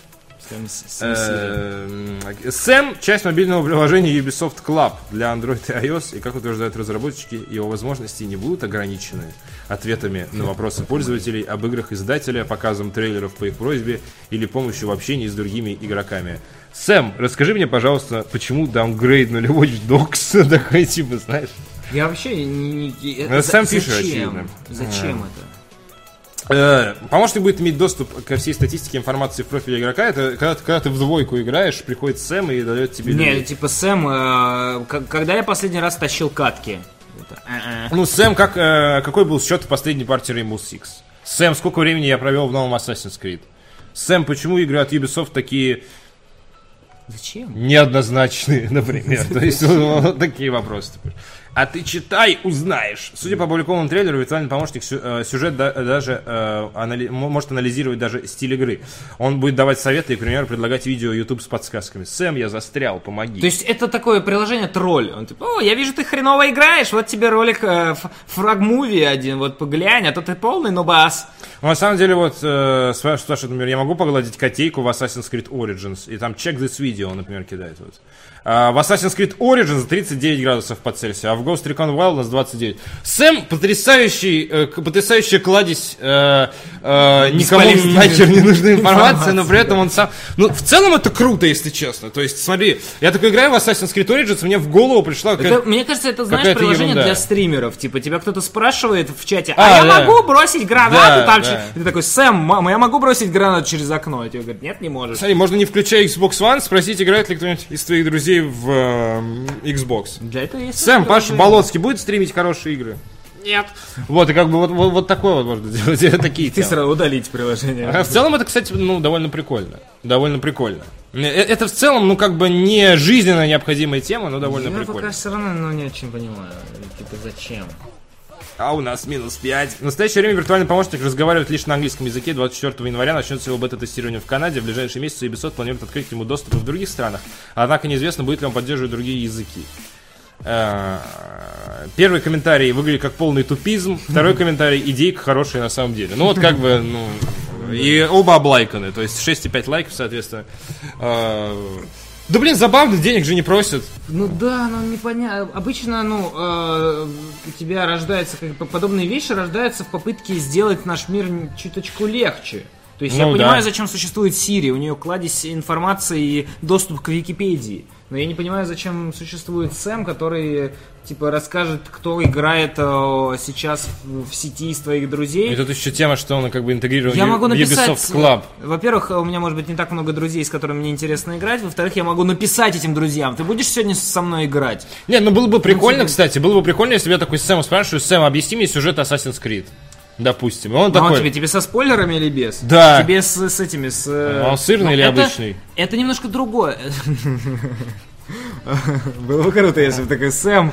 Сэм. Эм, Сэм – часть мобильного приложения Ubisoft Club для Android и iOS, и, как утверждают разработчики, его возможности не будут ограничены ответами на вопросы пользователей об играх издателя, показом трейлеров по их просьбе или помощью в общении с другими игроками. Сэм, расскажи мне, пожалуйста, почему даунгрейднули Watch Dogs такой, типа, знаешь? Я вообще не... не- не- Ну, Сэм зачем? очевидно. Зачем это? Э, Помощник будет иметь доступ ко всей статистике информации в профиле игрока. Это когда, ты- когда ты в двойку играешь, приходит Сэм и дает тебе Не, людей. типа Сэм, э, когда я последний раз тащил катки? Это. Ну, Сэм, как, э, какой был счет в последней партии Rainbow Six? Сэм, сколько времени я провел в новом Assassin's Creed? Сэм, почему игры от Ubisoft такие Зачем? неоднозначные, *laughs* например? То есть, *laughs* такие вопросы. А ты читай, узнаешь. Судя по опубликованному трейлеру, виртуальный помощник э, сюжет да- даже э, анали- мо- может анализировать даже стиль игры. Он будет давать советы и, к примеру, предлагать видео YouTube с подсказками. Сэм, я застрял, помоги. То есть это такое приложение тролль. Он типа, о, я вижу, ты хреново играешь, вот тебе ролик э, фраг-муви один, вот поглянь, а то ты полный нубас. Ну, на самом деле, вот, э, спра- спрашивают, например, я могу погладить котейку в Assassin's Creed Origins? И там check this video, например, кидает. Вот. А в Assassin's Creed Origins 39 градусов по Цельсию, а в Ghost Recon Wildlands 29. Сэм потрясающий, э, потрясающая кладезь э, э, никому *laughs* нахер не нужной информации, но при этом он сам... Ну, в целом это круто, если честно. То есть, смотри, я такой играю в Assassin's Creed Origins, мне в голову пришла... Это, какая- мне кажется, это, знаешь, какая-то приложение ерунда. для стримеров. Типа, тебя кто-то спрашивает в чате, а, А, я да. могу бросить гранату Да, там? да. че-» И ты такой, Сэм, мама, я могу бросить гранату через окно? И тебе говорят, нет, не можешь. Смотри, можно не включая Xbox One, спросить, играет ли кто-нибудь из твоих друзей в э, Xbox. Для этого есть... Сэм, Паша приложение. Болоцкий будет стримить хорошие игры? Нет. Вот, и как бы вот, вот, вот такое вот можно делать, *laughs* такие Ты сразу удалить приложение. А в целом это, кстати, ну, довольно прикольно. Довольно прикольно. Э, Это в целом, ну, как бы не жизненно необходимая тема, но довольно Я прикольно. пока все равно ну, не очень понимаю. Типа, зачем? А у нас минус 5. В настоящее время виртуальный помощник разговаривает лишь на английском языке. 24 января начнется его бета-тестирование в Канаде. В ближайшие месяцы Ubisoft планирует открыть к нему доступ и в других странах. Однако неизвестно, будет ли он поддерживать другие языки. Э, Первый комментарий выглядит как полный тупизм. Второй *laughs* комментарий идейка хорошая на самом деле. Ну вот как бы, ну... И оба облайканы, то есть 6,5 лайков, соответственно. Да блин, забавно, денег же не просят. Ну да, но непонятно. Обычно, ну, э, у тебя рождается, как подобные вещи рождаются в попытке сделать наш мир чуточку легче. То есть я Ну, понимаю, да. зачем существует Siri, у нее кладезь информации и доступ к Википедии. Но я не понимаю, зачем существует Сэм, который типа расскажет, кто играет э, сейчас в, сети из твоих друзей. И тут еще тема, что он как бы интегрирован Я в могу написать... Ubisoft Club. Во-первых, у меня может быть не так много друзей, с которыми мне интересно играть. Во-вторых, я могу написать этим друзьям. Ты будешь сегодня со мной играть? Не, ну было бы прикольно, типа- кстати, было бы прикольно, если бы я такой Сэм спрашиваю, Сэм, объясни мне сюжет Assassin's Creed. Допустим. Он А он такой, тебе, тебе со спойлерами или без? Да. Тебе с, с этими, с... э, А он сырный ну, или это- обычный? Это немножко другое. *laughs* Было бы круто, если бы такой, Сэм,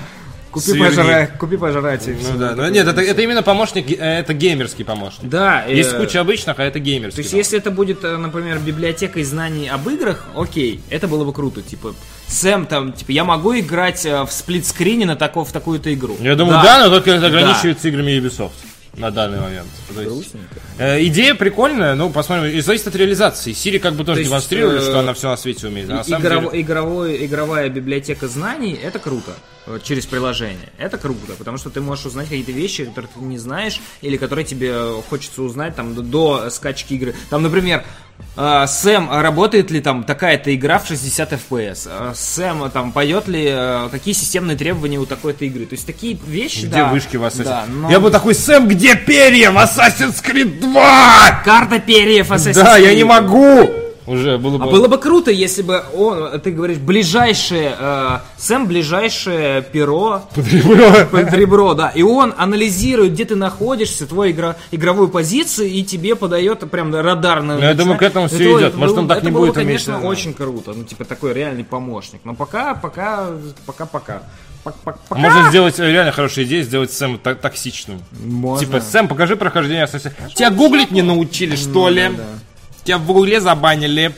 купи, Сырник. пожрать, купи пожрать. и ну да, ну, нет, это, это именно помощник, э, это геймерский помощник. Да, э, Есть куча обычных, а это То геймерский. есть, если это будет, э, например, библиотека из знаний об играх, окей, это было бы круто. Типа, Сэм, там, типа, я могу играть э, в сплитскрине на тако, в такую-то игру. Я думаю, да, но только это ограничивается играми Ubisoft на данный момент. То есть, э, идея прикольная, ну, посмотрим, и зависит от реализации. Сири как бы тоже То есть, демонстрирует, э, что она все на свете умеет. а на И- самом игрово- деле- игровой- игровая библиотека знаний это круто через приложение. Это круто, потому что ты можешь узнать какие-то вещи, которые ты не знаешь, или которые тебе хочется узнать там до, до скачки игры. Там, например, э, Сэм, а работает ли там такая-то игра в 60 FPS? Э, Сэм, а, там, поет ли, э, какие системные требования у такой-то игры? То есть такие вещи, Где да. вышки в Assassin's Да, но- Я бы такой, Сэм, где перья в Assassin's Creed 2? Карта перьев Assassin's Да, я не Creed. могу! Уже было бы... А было бы круто, если бы он, ты говоришь, ближайшее, э, Сэм ближайшее перо *laughs* под ребро, да, и он анализирует, где ты находишься, твою игра, игровую позицию, и тебе подает прям радарно. Ну, я думаю, к этому Это идет. Может, было- он так не было, будет уметь, конечно, да. очень круто, ну, типа, такой реальный помощник. Но пока, пока, пока, пока. Пок- пок- Пока. Можно сделать, э, реально хорошая идея, сделать Сэм токсичным. Можно. Типа, Сэм, покажи прохождение Assassin's Тебя гуглить не научили, что ли? да. Тебя в гугле забанили.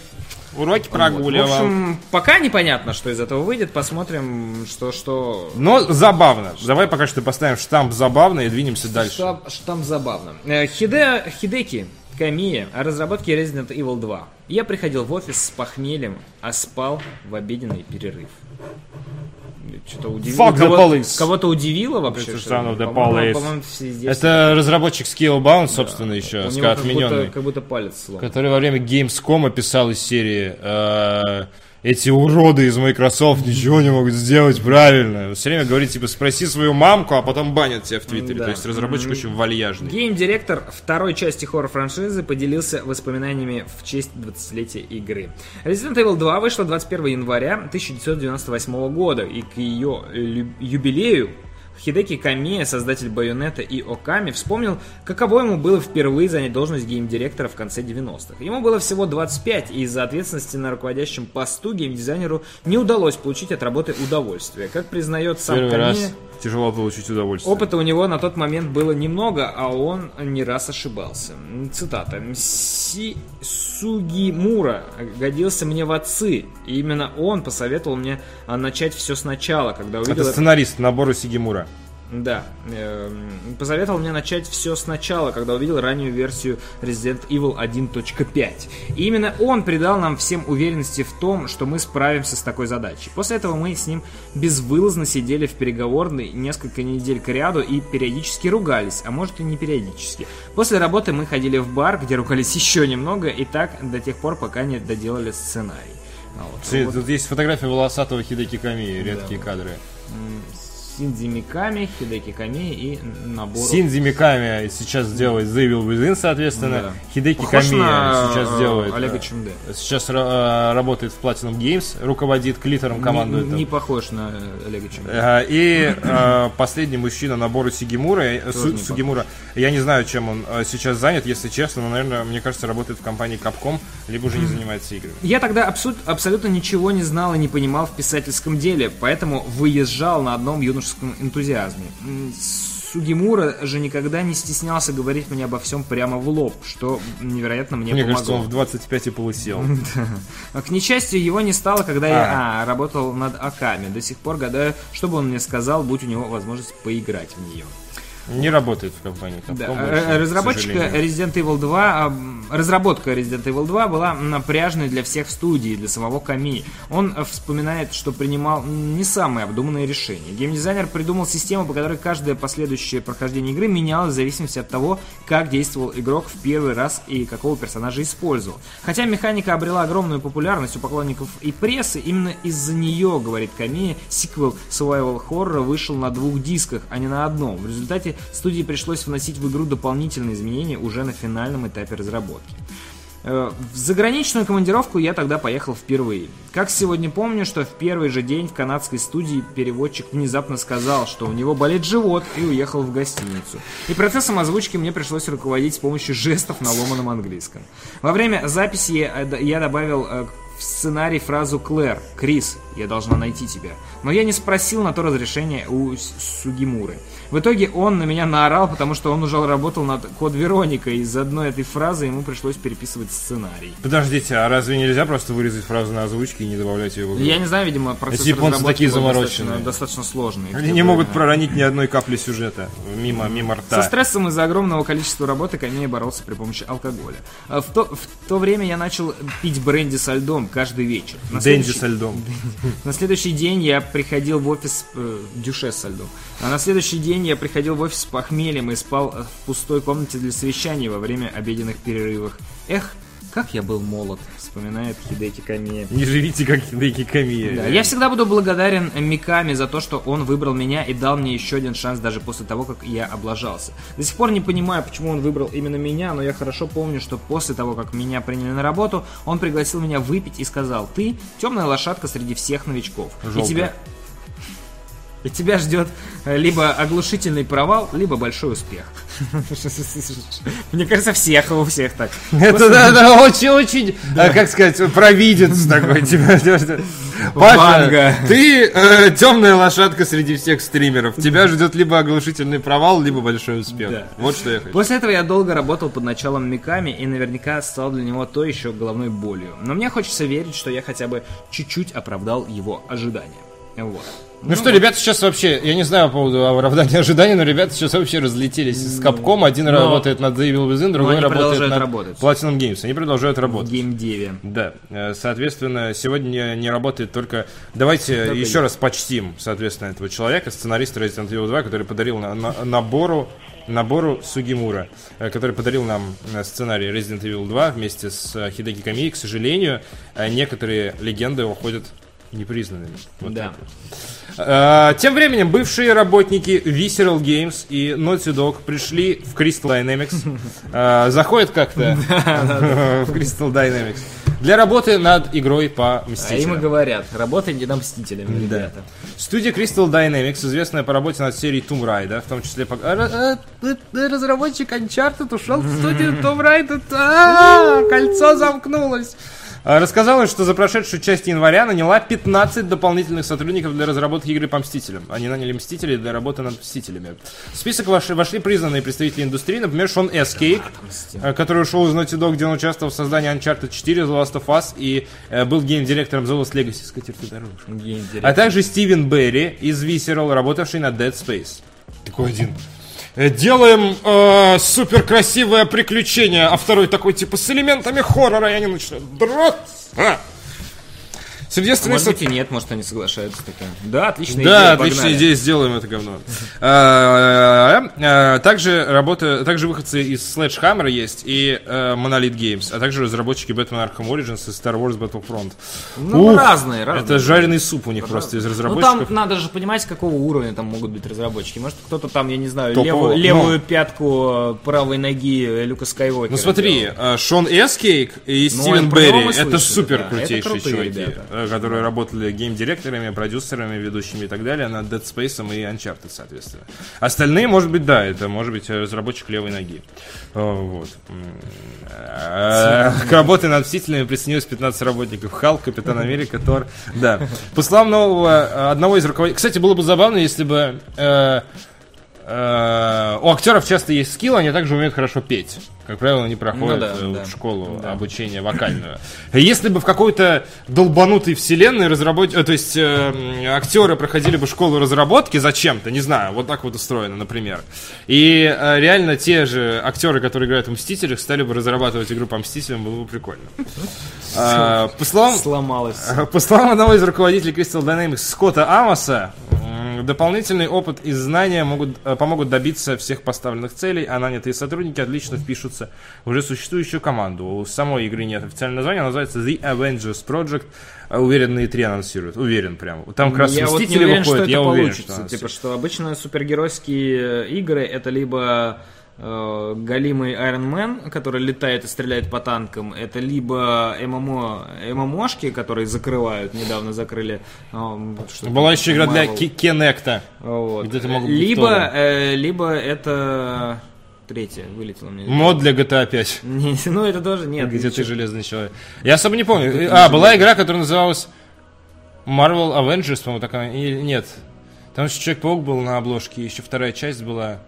Уроки В прогуливал. общем, пока непонятно, что из этого выйдет. Посмотрим, что, что, Но забавно. Давай пока что поставим штамп забавно и двинемся дальше. Что, что там забавно. Э, Хиде, Хидеки Камия о разработке Resident Evil 2. Я приходил в офис с похмельем, а спал в обеденный перерыв. Что-то удивило. Fuck the police. Кого-то удивило вообще? Что son of the police. по-моему, здесь. Это разработчик Scalebound, собственно, еще, у него как будто, отмененный. как будто палец сломан. Который во время Gamescom писал из серии э, эти уроды из Microsoft ничего не могут сделать правильно. Все время говорит, типа, спроси свою мамку, а потом банят тебя в Твиттере. Да. То есть разработчик очень вальяжный. Гейм-директор второй части хоррор-франшизы поделился воспоминаниями в честь 20-летия игры. Resident Evil 2 вышла 21 января 1998 года, и к ее юбилею Хидеки Камия, создатель Байонета и Оками, вспомнил, каково ему было впервые занять должность гейм-директора в конце 90-х. Ему было всего 25, и из-за ответственности на руководящем посту геймдизайнеру не удалось получить от работы удовольствие. Как признает сам Первый Камия... раз тяжело получить удовольствие. Опыта у него на тот момент было немного, а он не раз ошибался. Цитата. Си Сугимура годился мне в отцы. И именно он посоветовал мне а, начать все сначала, когда увидел... Это- сценарист набора Сигимура. Да. эм, Посоветовал мне начать все сначала, когда увидел раннюю версию Resident Evil 1.5. И именно он придал нам всем уверенности в том, что мы справимся с такой задачей. После этого мы с ним безвылазно сидели в переговорной несколько недель к ряду и периодически ругались, а может и не периодически. После работы мы ходили в бар, где ругались *laughs* еще немного, и так до тех пор, пока не доделали сценарий. А вот. Смотри, Вот. Тут есть фотография волосатого Хидеки Камии, редкие кадры. Синдзи Миками, Хидеки Ками и набор... Синдзи Миками сейчас делает The Evil Within, соответственно. Да. Хидеки Похож Камия на, сейчас э, делает... Олега э, Чунде. Сейчас э, работает в Platinum Games, руководит клитором, командует. Не, не похож на Олега Чунде. Э, И э, последний мужчина набора Сигимура, Су- Сугимура, я не знаю, чем он сейчас занят, если честно, но, наверное, мне кажется, работает в компании Capcom, либо уже не занимается играми. Я тогда абсолют- абсолютно ничего не знал и не понимал в писательском деле, поэтому выезжал на одном юношеском энтузиазме. М, Сугимура же никогда не стеснялся говорить мне обо всем прямо в лоб, что невероятно мне, Мне помогло. кажется, он в 25 и полысел. *laughs* А, К несчастью, его не стало, когда я а, работал над Аками. До сих пор гадаю, что бы он мне сказал, будь у него возможность поиграть в нее. Не работает в компании Capcom. Да, больше, разработчика. Resident Evil 2, ам, разработка Resident Evil 2 была напряжной для всех студий, для самого Ками. Он э, вспоминает, что принимал не самые обдуманные решения. Геймдизайнер придумал систему, по которой каждое последующее прохождение игры менялось в зависимости от того, как действовал игрок в первый раз и какого персонажа использовал. Хотя механика обрела огромную популярность у поклонников и прессы, именно из-за нее, говорит Ками, сиквел Survival Horror вышел на двух дисках, а не на одном. В результате студии пришлось вносить в игру дополнительные изменения уже на финальном этапе разработки. Э, В заграничную командировку я тогда поехал впервые. Как сегодня помню, что в первый же день в канадской студии переводчик внезапно сказал, что у него болит живот и уехал в гостиницу. И процессом озвучки мне пришлось руководить с помощью жестов на ломаном английском. Во время записи я я добавил э, в сценарий фразу «Клэр, Крис, я должна найти тебя». Но я не спросил на то разрешение у Сугимуры. В итоге он на меня наорал, потому что он уже работал над код Вероника, и из одной этой фразы ему пришлось переписывать сценарий. Подождите, а разве нельзя просто вырезать фразу на озвучке и не добавлять ее в игру? Я не знаю, видимо, процесс Эти японцы такие замороченные. Достаточно, достаточно сложный. Они не могут проронить ни одной капли сюжета мимо, мимо Со рта. стрессом из-за огромного количества работы Камея боролся при помощи алкоголя. А В то, в то время я начал пить бренди со льдом каждый вечер. На Дэнди со льдом. *laughs* На следующий день я приходил в офис... э, дюше со льдом. А на следующий день я приходил в офис с похмельем и спал э, в пустой комнате для совещаний во время обеденных перерывов. Эх, как я был молод, вспоминает Хидеки Камия. Не живите как Хидеки Камия. Да, я всегда буду благодарен Миками за то, что он выбрал меня и дал мне еще один шанс даже после того, как я облажался. До сих пор не понимаю, почему он выбрал именно меня, но я хорошо помню, что после того, как меня приняли на работу, он пригласил меня выпить и сказал, ты темная лошадка среди всех новичков. И Желтая. тебя... И тебя ждет либо оглушительный провал, либо большой успех. Мне кажется, всех у всех так. Это да, да, очень-очень, как сказать, провидец такой. Ванга. Паша, ты темная лошадка среди всех стримеров. Тебя ждет либо оглушительный провал, либо большой успех. Вот что я хочу. После этого я долго работал под началом Миками и наверняка стал для него то еще головной болью. Но мне хочется верить, что я хотя бы чуть-чуть оправдал его ожидания. Вот. Ну, что, ребята сейчас вообще, я не знаю по поводу оправдания ожиданий, но ребята сейчас вообще разлетелись с Capcom. Один Но- работает над The Evil Within, другой работает над работать. Platinum Games. Они продолжают В работать. геймдеве. Да, э, соответственно, сегодня не работает только... Давайте Только еще раз почтим, соответственно, этого человека, сценариста Resident Evil 2, который подарил на- на- набору набору Сугимура, э, который подарил нам э, сценарий Resident Evil 2 вместе с Хидеки Камии. К сожалению, некоторые легенды уходят непризнанными. Вот Да. Э, Тем временем бывшие работники Visceral Games и Naughty Dog пришли в Crystal Dynamics. Э, Заходят как-то *laughs* *laughs* в Crystal Dynamics для работы над игрой по А им и Мстителям. говорят, работайте над Мстителями, Да. ребята. Студия Crystal Dynamics, известная по работе над серией Tomb Raider, в том числе по... А, а, э, разработчик Uncharted ушел в студию Tomb Raider. А, Кольцо замкнулось. А, Рассказала, что за прошедшую часть января наняла 15 дополнительных сотрудников для разработки игры по Мстителям. Они наняли Мстителей для работы над Мстителями. В список вошли, вошли признанные представители индустрии, например, Шон Эскейк, э, который ушел из Naughty Dog, где он участвовал в создании Uncharted 4, The Last of Us и э, был гейм-директором The Lost Legacy. А также Стивен Берри из Visceral, работавший над Dead Space. Такой один. Э, Делаем э, супер красивое приключение, а второй такой типа с элементами хоррора, и они начинают драться. Сердечный Может со- быть и нет, может они соглашаются такая. Да, отличная да, идея, отличная погнали. идея, сделаем это говно. А, а, Также работа, также выходцы из Sledgehammer есть и э, Monolith Games, а также разработчики Batman Arkham Origins и Star Wars Battlefront. Ну, разные, разные. Это жареный суп у них просто из Ну разработчиков. там надо же понимать, какого уровня там могут быть разработчики. Может кто-то там, я не знаю, левую, ну. левую пятку э, правой ноги Люка Скайуокера Ну смотри, э, Шон Эскейк и Ну, Стивен Берри это супер крутейшие чуваки, которые работали гейм-директорами, продюсерами, ведущими и так далее над Dead Space и Uncharted, соответственно. Остальные, может быть, да, это может быть э, разработчик левой ноги. Э, Вот. Э, *laughs* К работе над Мстителями присоединилось 15 работников. Халк, Капитан *laughs* Америка, Тор. Да. По словам нового, э, одного из руководителей... Кстати, было бы забавно, если бы... э, у актеров часто есть скилл, они также умеют хорошо петь. Как правило, они проходят Ну да, э, да. школу Да. обучения вокальную. Если бы в какой-то долбанутой вселенной разработ... э, то есть э, актеры проходили бы школу разработки зачем-то, не знаю, вот так вот устроено, например. И э, реально те же актеры, которые играют в Мстителях, стали бы разрабатывать игру по Мстителям, было бы прикольно. По словам Сломалось. по словам одного из руководителей Crystal Dynamics Скотта Амоса, дополнительный опыт и знания могут, э, помогут добиться всех поставленных целей, а нанятые сотрудники отлично впишутся в уже существующую команду. У самой игры нет официального названия, она называется The Avengers Project. А Уверен, на E3 анонсируют. Уверен прям. Там как раз я вот не Мстители уверен, выходят, что я это уверен, получится. что она типа, что обычно супергеройские игры это либо э, голимый Iron Man, который летает и стреляет по танкам, это либо ММО, ММОшки, которые закрывают, недавно закрыли. э, что Была еще игра для Кинекта. Вот. где либо, э, либо это третье вылетело мне. Мод для GTA 5. *laughs* Не, ну это тоже нет. Где ты железный человек. Я особо не помню. А, была игра, которая называлась Marvel Avengers, по-моему, так она. Или нет. Там еще Человек-паук был на обложке, еще вторая часть была.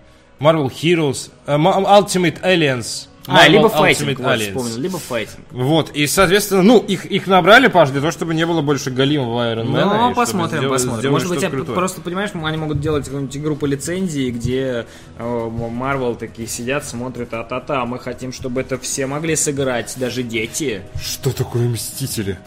Marvel Heroes, uh, Ultimate Aliens, А, либо файтинг, вот, вспомнил, либо файтинг. Вот, и, соответственно, ну, их, их набрали, Паш, для того, чтобы не было больше голимого Iron Man. Ну, посмотрим, посмотрим. Может быть, я просто, понимаешь, они могут делать какую-нибудь игру по лицензии, где э, Marvel такие сидят, смотрят, а-та-та, мы хотим, чтобы это все могли сыграть, даже дети. Что такое Мстители?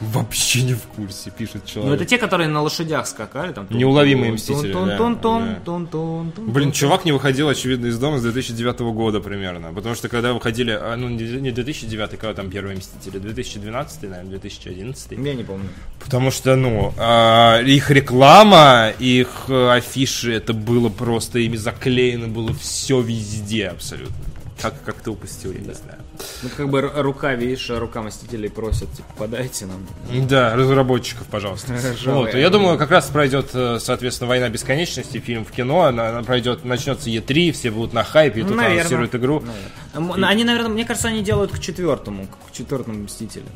Вообще не в курсе, пишет Ну, человек. это те, которые на лошадях скакали. Там, Неуловимые мстители, да, да. Тун-тун-тун-тун-тун. Блин, чувак не выходил, очевидно, из дома с 2009 года примерно. Потому что когда выходили, а, ну не 2009, когда там первые Мстители, 2012, наверное, 2011. Я не помню. Потому что, ну, а, их реклама, их э, афиши, это было просто, ими заклеено было все везде абсолютно. Как, как ты упустил, я не знаю. Ну, как бы рука, видишь, рука Мстителей просят, типа, подайте нам. Да, разработчиков, пожалуйста. *laughs* Вот, я думаю, как раз пройдет, э, соответственно, война бесконечности, фильм в кино, она, пройдет, начнется Е3, все будут на хайпе, и тут анонсируют игру. М- Они, наверное, мне кажется, они делают к четвертому, к четвертому Мстителю.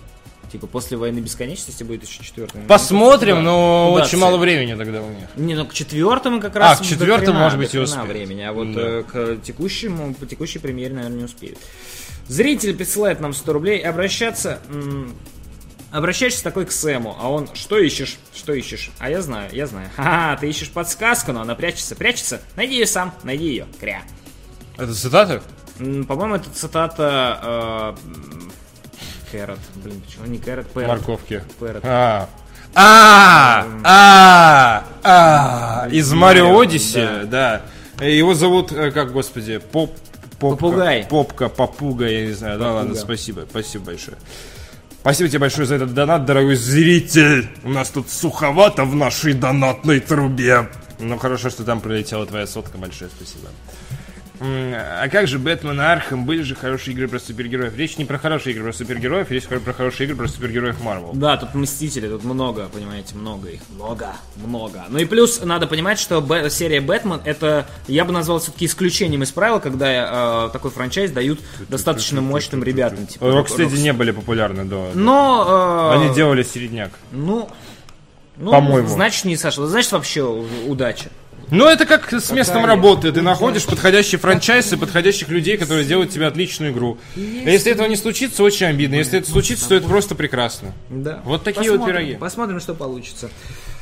Типа, после войны бесконечности будет еще четвертый. Посмотрим, Да. но Куда очень цель? мало времени тогда у них. Не, ну к четвертому как раз. А, к четвертому, хрена, может быть, и успеют. времени, а вот Да. э, к текущему, по текущей премьере, наверное, не успеют. Зритель присылает нам 100 рублей. Обращаться... м, Обращаешься такой к Сэму, а он, что ищешь, что ищешь? А я знаю, я знаю. *laughs* Ха-ха, ты ищешь подсказку, но она прячется, прячется. Найди ее сам, найди ее, кря. Это цитата? По-моему, это цитата... э, Кэрот. Блин, почему не Кэрот? Пэрот. Морковки. Пэрот. А. А, а, а, из Марио Одиссе, да. Его зовут, э, как, господи, Поп... Попка, Попугай. Попка, попуга, я не знаю. Да ладно, спасибо, спасибо большое. Спасибо тебе большое за этот донат, дорогой зритель. У нас тут суховато в нашей донатной трубе. Ну, хорошо, что там прилетела твоя сотка. Большое спасибо. А как же Бэтмен и Архам? Были же хорошие игры про супергероев. Речь не про хорошие игры про супергероев, речь про хорошие игры про супергероев Марвел. Да, тут Мстители, тут много, понимаете, много их. Много, много. Ну и плюс надо понимать, что Бэ- серия Бэтмен это, я бы назвал все-таки исключением из правил, когда э, такой франчайз дают достаточно мощным ребятам. Типа, Рокстеди Рокс- не были популярны до. Но... э, Они делали середняк. Ну... Ну, По-моему. значит, не сошло. Значит, вообще удача. Ну, это как с местом работы. Ты находишь подходящий франчайз и подходящих людей, которые делают тебе отличную игру. Если этого не случится, очень обидно. Если это случится, то это просто прекрасно. Да. Вот такие вот пироги. Посмотрим, что получится.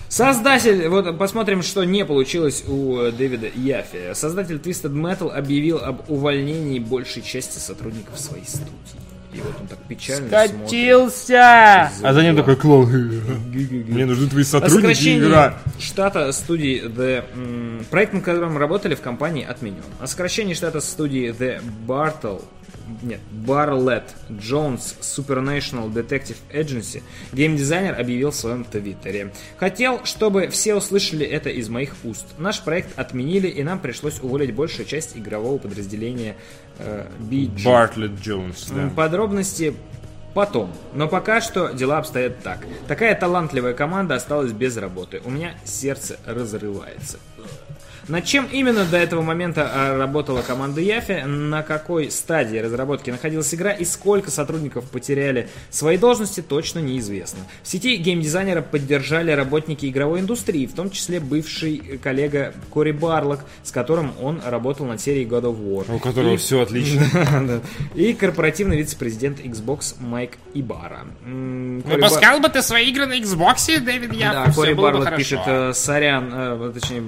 Создатель, вот посмотрим, что не получилось у э, Дэвида Яфи. Создатель Twisted Metal объявил об увольнении большей части сотрудников своей студии. И вот он так печально смотрит. Скатился! А за ним такой клоун. Мне нужны твои сотрудники и сокращении игра. штата студии The... Проект, над которым работали в компании, отменен. О сокращении штата студии The Bartle нет, Barlett Jones Supernational Detective Agency геймдизайнер объявил в своем твиттере. Хотел, чтобы все услышали это из моих уст. Наш проект отменили, и нам пришлось уволить большую часть игрового подразделения э, BG. Бартлетт Джонс, да. Подробности Потом. Но пока что дела обстоят так. Такая талантливая команда осталась без работы. У меня сердце разрывается. Над чем именно до этого момента а, работала команда Яфи, на какой стадии разработки находилась игра и сколько сотрудников потеряли свои должности, точно неизвестно. В сети геймдизайнера поддержали работники игровой индустрии, в том числе бывший коллега Кори Барлок, с которым он работал над серией God of War. У которого И- все отлично. *laughs* И корпоративный вице-президент Xbox Майк Ибара. Выпускал бы ты свои игры на Xbox, Дэвид Яффе, да, Кори Барлок пишет, э, сорян, э, точнее,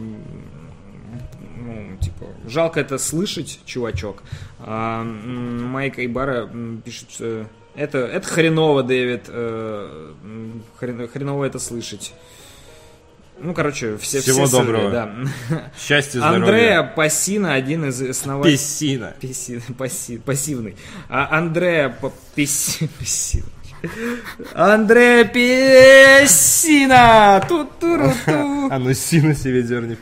типа, жалко это слышать, чувачок. А, Майк Айбара пишет, что это, это хреново, Дэвид, э, хрен- хреново это слышать. Ну, короче, все Всего все доброго. да. Счастья, здоровья. Андреа Пассина, один из основателей... Песина. Пассив- пассив- пассивный. А Андреа Песси- пассивный. Андреа Пессина! Ту-ту-ру-ту. *laughs* А ну сина себе дерни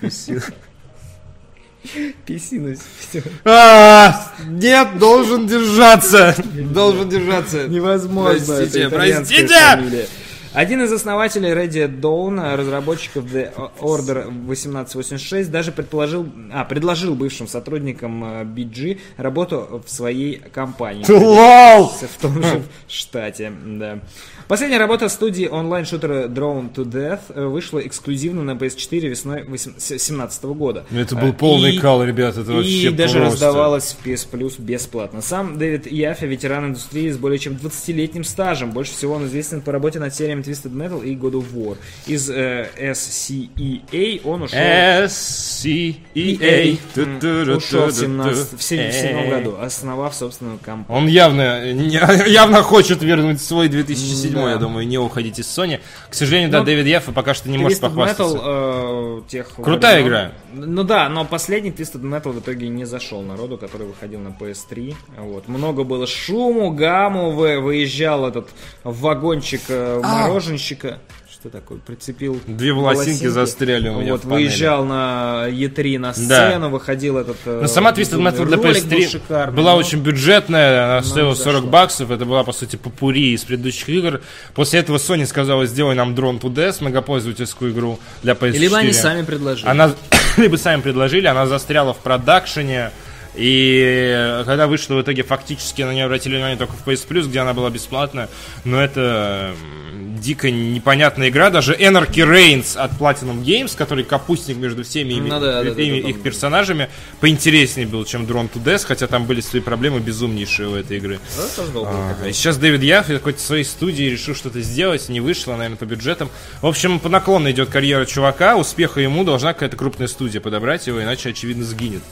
песина. Пессина. А, Нет, должен держаться. Должен держаться. Невозможно. Простите, простите! Один из основателей Ready Dawn, разработчиков The Order 1886, даже предположил, а, предложил бывшим сотрудникам э, BG работу в своей компании. Лол! в том же *laughs* штате, да. Последняя работа студии онлайн-шутера Drone to Death э, вышла эксклюзивно на PS4 весной 2017 года. Ну, Это был полный и- кал, ребят, это и вообще даже просто. раздавалась в PS Plus бесплатно. Сам Дэвид Яффе, ветеран индустрии с более чем 20-летним стажем. Больше всего он известен по работе над сериями Twisted Metal и God of War. Из э, SCEA он ушел... S-C-E-A. Ушел в 17 в 77 году, основав собственную компанию. Он явно, *laughs* явно хочет вернуть свой 2007, Да. я думаю, не уходить из Sony. К сожалению, да, Ну, Дэвид Яффа пока что не может похвастаться. Metal, э, тех Крутая игра. Ну да, но последний Twisted Metal в итоге не зашел народу, который выходил на PS3. Вот. Много было шуму, гамму, вы- выезжал этот вагончик э, А! мороженщика. Что такое? Прицепил Две волосинки застряли у меня Вот, выезжал на E3 на Да. сцену, выходил этот Но сама Twisted Metal для ролик был PS3 шикарный, была но- очень бюджетная, она стоила зашла. 40 баксов, это была, по сути, попури из предыдущих игр. После этого Sony сказала, сделай нам Drone to Death, многопользовательскую игру для PS4. Либо они сами предложили. Она, *coughs* либо сами предложили, она застряла в продакшене, и когда вышла в итоге, фактически на нее обратили внимание только в PS Plus, где она была бесплатная, но это дико непонятная игра, даже Anarchy Reigns от Platinum Games, который капустник между всеми ими- Ну да, да, да, да, их там- персонажами, поинтереснее был, чем Drone to Death, хотя там были свои проблемы безумнейшие у этой игры. Да, А, и сейчас Дэвид Яфф в какой-то своей студии решил что-то сделать, не вышло, наверное, по бюджетам. В общем, по наклонной идет карьера чувака, успеха ему должна какая-то крупная студия подобрать его, иначе, очевидно, сгинет.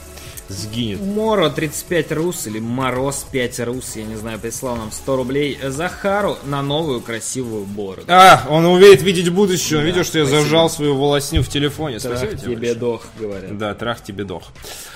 Сгинет. Моро 35 рус или Мороз 5 рус, я не знаю, прислал нам 100 рублей Захару на новую красивую бороду. А, он умеет видеть будущее, он видел, что я спасибо. зажал свою волосню в телефоне. Трах Спасибо тебе тебе дох, говорят. Да, трах тебе дох.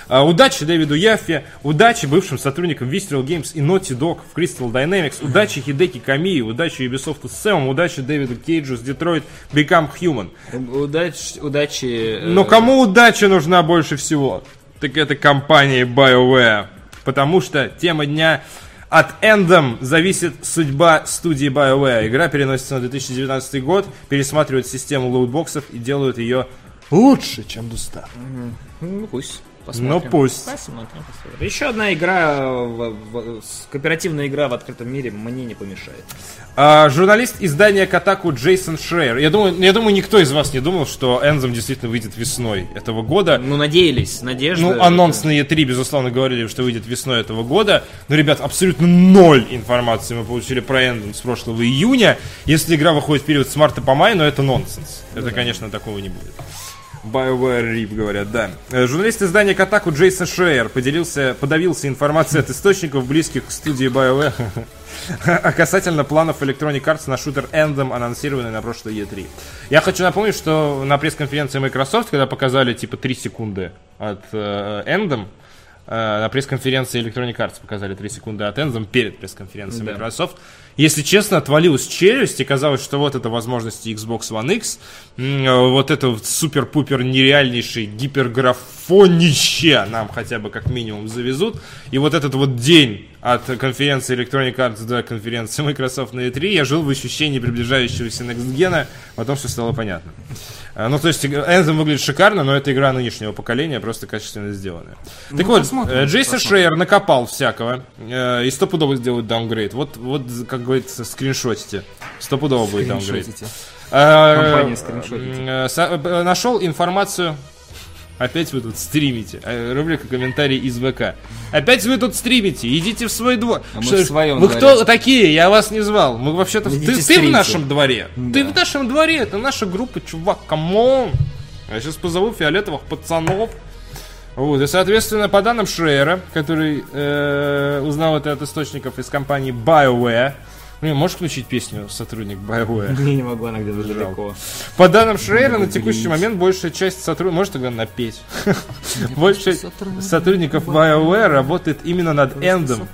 А, удачи Дэвиду Яффе, удачи бывшим сотрудникам Visceral Games и Naughty Dog в Crystal Dynamics, удачи Хидеки Камии, удачи Ubisoft с Сэмом, удачи Дэвиду Кейджу с Detroit Become Human. Удачи, удачи. э, Но кому удача нужна больше всего? Так это компания BioWare. Потому что тема дня от Anthem зависит судьба студии BioWare. Игра переносится на 2019 год, пересматривают систему лутбоксов и делают ее лучше, чем Дуста. Ну, пусть. Посмотрим. Ну, пусть. Посмотрим, посмотрим. Еще одна игра, в- в- кооперативная игра в открытом мире мне не помешает. А, журналист издания Катаку Джейсон Шрейер. Я думаю, я думаю, никто из вас не думал, что Энзом действительно выйдет весной этого года. Ну, надеялись, надежда. Ну, анонс на E3, безусловно, говорили, что выйдет весной этого года. Но, ребят, абсолютно ноль информации мы получили про Endom с прошлого июня. Если игра выходит в период с марта по май, но это нонсенс. Это, конечно, такого не будет. BioWare RIP, говорят, да. Э, Журналист издания Катаку Джейсон Шейер поделился, подавился информацией от источников, близких к студии BioWare, *laughs* а касательно планов Electronic Arts на шутер Endom, анонсированный на прошлой E3. Я хочу напомнить, что на пресс-конференции Microsoft, когда показали типа 3 секунды от э, на пресс-конференции Electronic Arts показали 3 секунды от Endom перед пресс-конференцией Да. Microsoft. Если честно, отвалилась челюсть, и казалось, что вот это возможности Xbox One X, э, вот это супер-пупер нереальнейший гиперграф фонище нам хотя бы как минимум завезут. И вот этот вот день от конференции Electronic Arts до конференции *laughs* Microsoft на E3 я жил в ощущении приближающегося Next Gen, потом все стало понятно. А, Ну, то есть, Anthem выглядит шикарно, но это игра нынешнего поколения, просто качественно сделанная. так вот, посмотрим, э, Джейсон посмотрим. Шрейер накопал всякого, э, и стопудово сделают даунгрейд. Вот, вот, как говорится, скриншотите. Стопудово будет downgrade. Скриншотите. Компания скриншотите. э, э, Нашел информацию. Опять вы тут стримите. Э, Рубрика комментарий из ВК. Опять вы тут стримите. Идите в свой двор. А мы в своем вы дворе. кто такие? Я вас не звал. Мы вообще-то... Ты, ты в нашем дворе. Ты Да. в нашем дворе. Это наша группа, чувак. Come on. Я сейчас позову фиолетовых пацанов. Вот, и, соответственно, по данным Шрейера, который э, узнал это от источников из компании BioWare, ну, можешь включить песню сотрудник BioWare? Я не могу, она где-то далеко. По данным Шрейера, на текущий Блин. момент большая часть сотрудников... Может тогда напеть? Большая сотрудников BioWare работает именно над Эндом.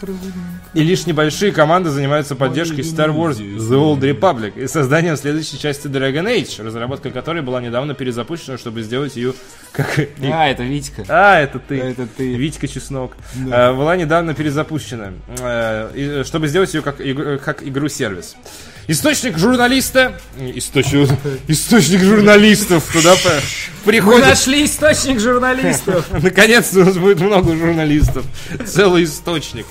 И лишь небольшие команды занимаются поддержкой Star Wars The Old Republic и созданием следующей части Dragon Age, разработка которой была недавно перезапущена, чтобы сделать ее как... А, это Витька. А, это ты. Это ты. Витька Чеснок. Э, Была недавно перезапущена, э, и, чтобы сделать ее как, игру- как игру-сервис. Источник журналиста... Источник, *laughs* источник журналистов туда по- Мы приходит. нашли источник журналистов. *laughs* Наконец-то у нас будет много журналистов. Целый источник.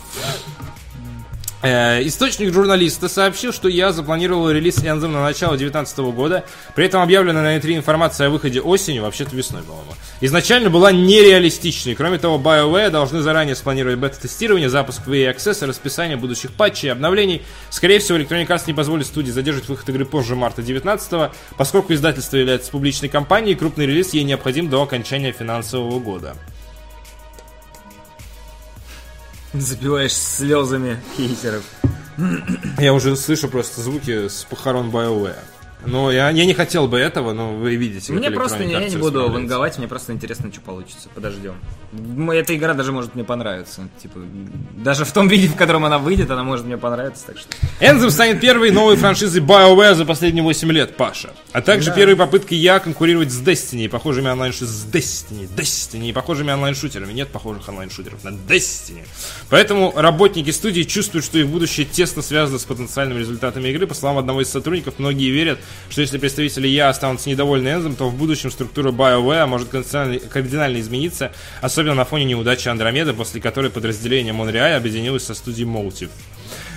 Э, Источник журналиста сообщил, что я запланировал релиз Anthem на начало 2019 года. При этом объявлена на E3 информация о выходе осенью, вообще-то весной, по-моему. Изначально была нереалистичной. Кроме того, BioWare должны заранее спланировать бета-тестирование, запуск EA Access, расписание будущих патчей и обновлений. Скорее всего, Electronic Arts не позволит студии задержать выход игры позже марта 19 поскольку издательство является публичной компанией, крупный релиз ей необходим до окончания финансового года. *laughs* Забиваешь слезами хейтеров. Я уже слышу просто звуки с похорон BioWare. Но я, я не хотел бы этого, но вы видите. Мне просто, я не буду ванговать, мне просто интересно, что получится. Подождем. Эта игра даже может мне понравиться. Типа, даже в том виде, в котором она выйдет, она может мне понравиться, так что... Anthem станет первой новой франшизой BioWare за последние 8 лет, Паша. А также Да. первой попыткой я конкурировать с Destiny, похожими онлайн с Destiny, Destiny похожими онлайн-шутерами. Нет похожих онлайн-шутеров на Destiny. Поэтому работники студии чувствуют, что их будущее тесно связано с потенциальными результатами игры. По словам одного из сотрудников, многие верят, что если представители я останутся недовольны Anthem, то в будущем структура BioWare может кардинально, кардинально измениться, особенно на фоне неудачи Андромеды, после которой подразделение Монреаль объединилось со студией Motive.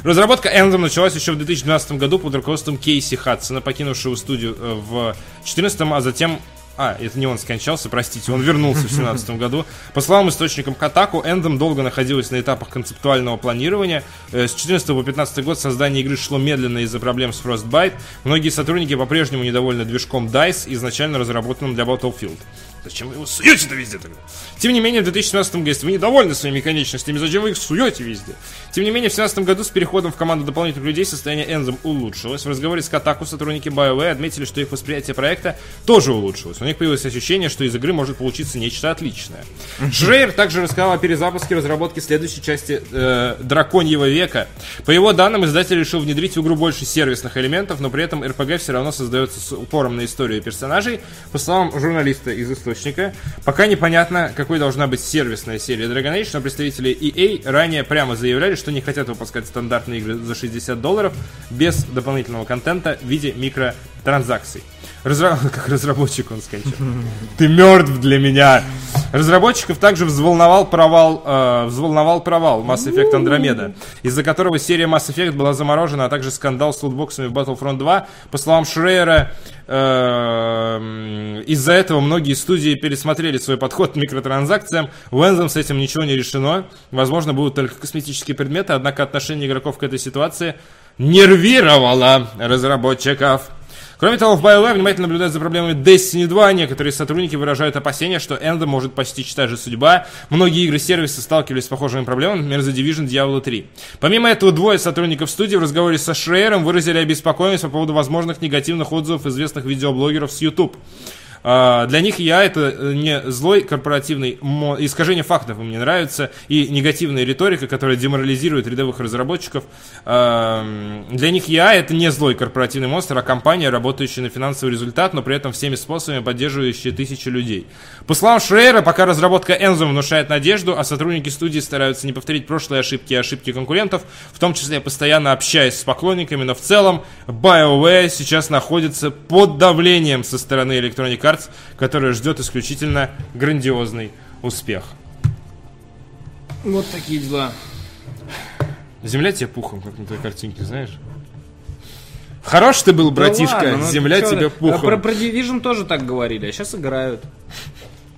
Разработка Anthem началась еще в 2012 году под руководством Кейси Хадсона, покинувшего студию э, в 2014, а затем а, это не он скончался, простите, он вернулся в 2017 году. По словам источникам Катаку, Anthem долго находилась на этапах концептуального планирования. Э, С 14 по 15 год создание игры шло медленно из-за проблем с Frostbite. Многие сотрудники по-прежнему недовольны движком DICE, изначально разработанным для Battlefield. Зачем вы его суете-то везде тогда? Тем не менее, в 2017 году, если вы недовольны своими конечностями, зачем вы их суете везде? Тем не менее, в 2017 году с переходом в команду дополнительных людей состояние Anthem улучшилось. В разговоре с Катаку сотрудники BioWare отметили, что их восприятие проекта тоже улучшилось. У них появилось ощущение, что из игры может получиться нечто отличное. Шрейер также рассказал о перезапуске разработки следующей части э, Драконьего века. По его данным, издатель решил внедрить в игру больше сервисных элементов, но при этом RPG все равно создается с упором на историю персонажей. По словам журналиста из источника, пока непонятно, какой должна быть сервисная серия Dragon Age, но представители EA ранее прямо заявляли, что не хотят выпускать стандартные игры за 60 долларов без дополнительного контента в виде микротранзакций. Разра- *laughs* Как разработчик он скончал. Ты мертв для меня. Разработчиков также взволновал провал, э, взволновал провал Mass Effect Andromeda, из-за которого серия Mass Effect была заморожена, а также скандал с лутбоксами в Battlefront 2. По словам Шрейера, э, из-за этого многие студии пересмотрели свой подход к микротранзакциям. В Anthem с этим ничего не решено. Возможно, будут только косметические предметы, однако отношение игроков к этой ситуации нервировало разработчиков. Кроме того, в BioWare внимательно наблюдают за проблемами Destiny 2. Некоторые сотрудники выражают опасения, что Anthem может постичь та же судьба. Многие игры-сервисы сталкивались с похожими проблемами, например, The Division Diablo 3. Помимо этого, двое сотрудников студии в разговоре со Шрейером выразили обеспокоенность по поводу возможных негативных отзывов известных видеоблогеров с YouTube. А, для них я это э, не злой корпоративный искажение фактов им не нравится и негативная риторика, которая деморализирует рядовых разработчиков. А, для них я это не злой корпоративный монстр, а компания, работающая на финансовый результат, но при этом всеми способами поддерживающая тысячи людей. По словам Шрейера, пока разработка Enzo внушает надежду, а сотрудники студии стараются не повторить прошлые ошибки и ошибки конкурентов, в том числе постоянно общаясь с поклонниками, но в целом BioWare сейчас находится под давлением со стороны Electronic Arts, которая ждет исключительно грандиозный успех. Вот такие дела. Земля тебе пухом, как на той картинке, знаешь? Хорош ты был, братишка, Да ладно, ну земля чё тебе ты? пухом. А Про, про Division тоже так говорили, а сейчас играют.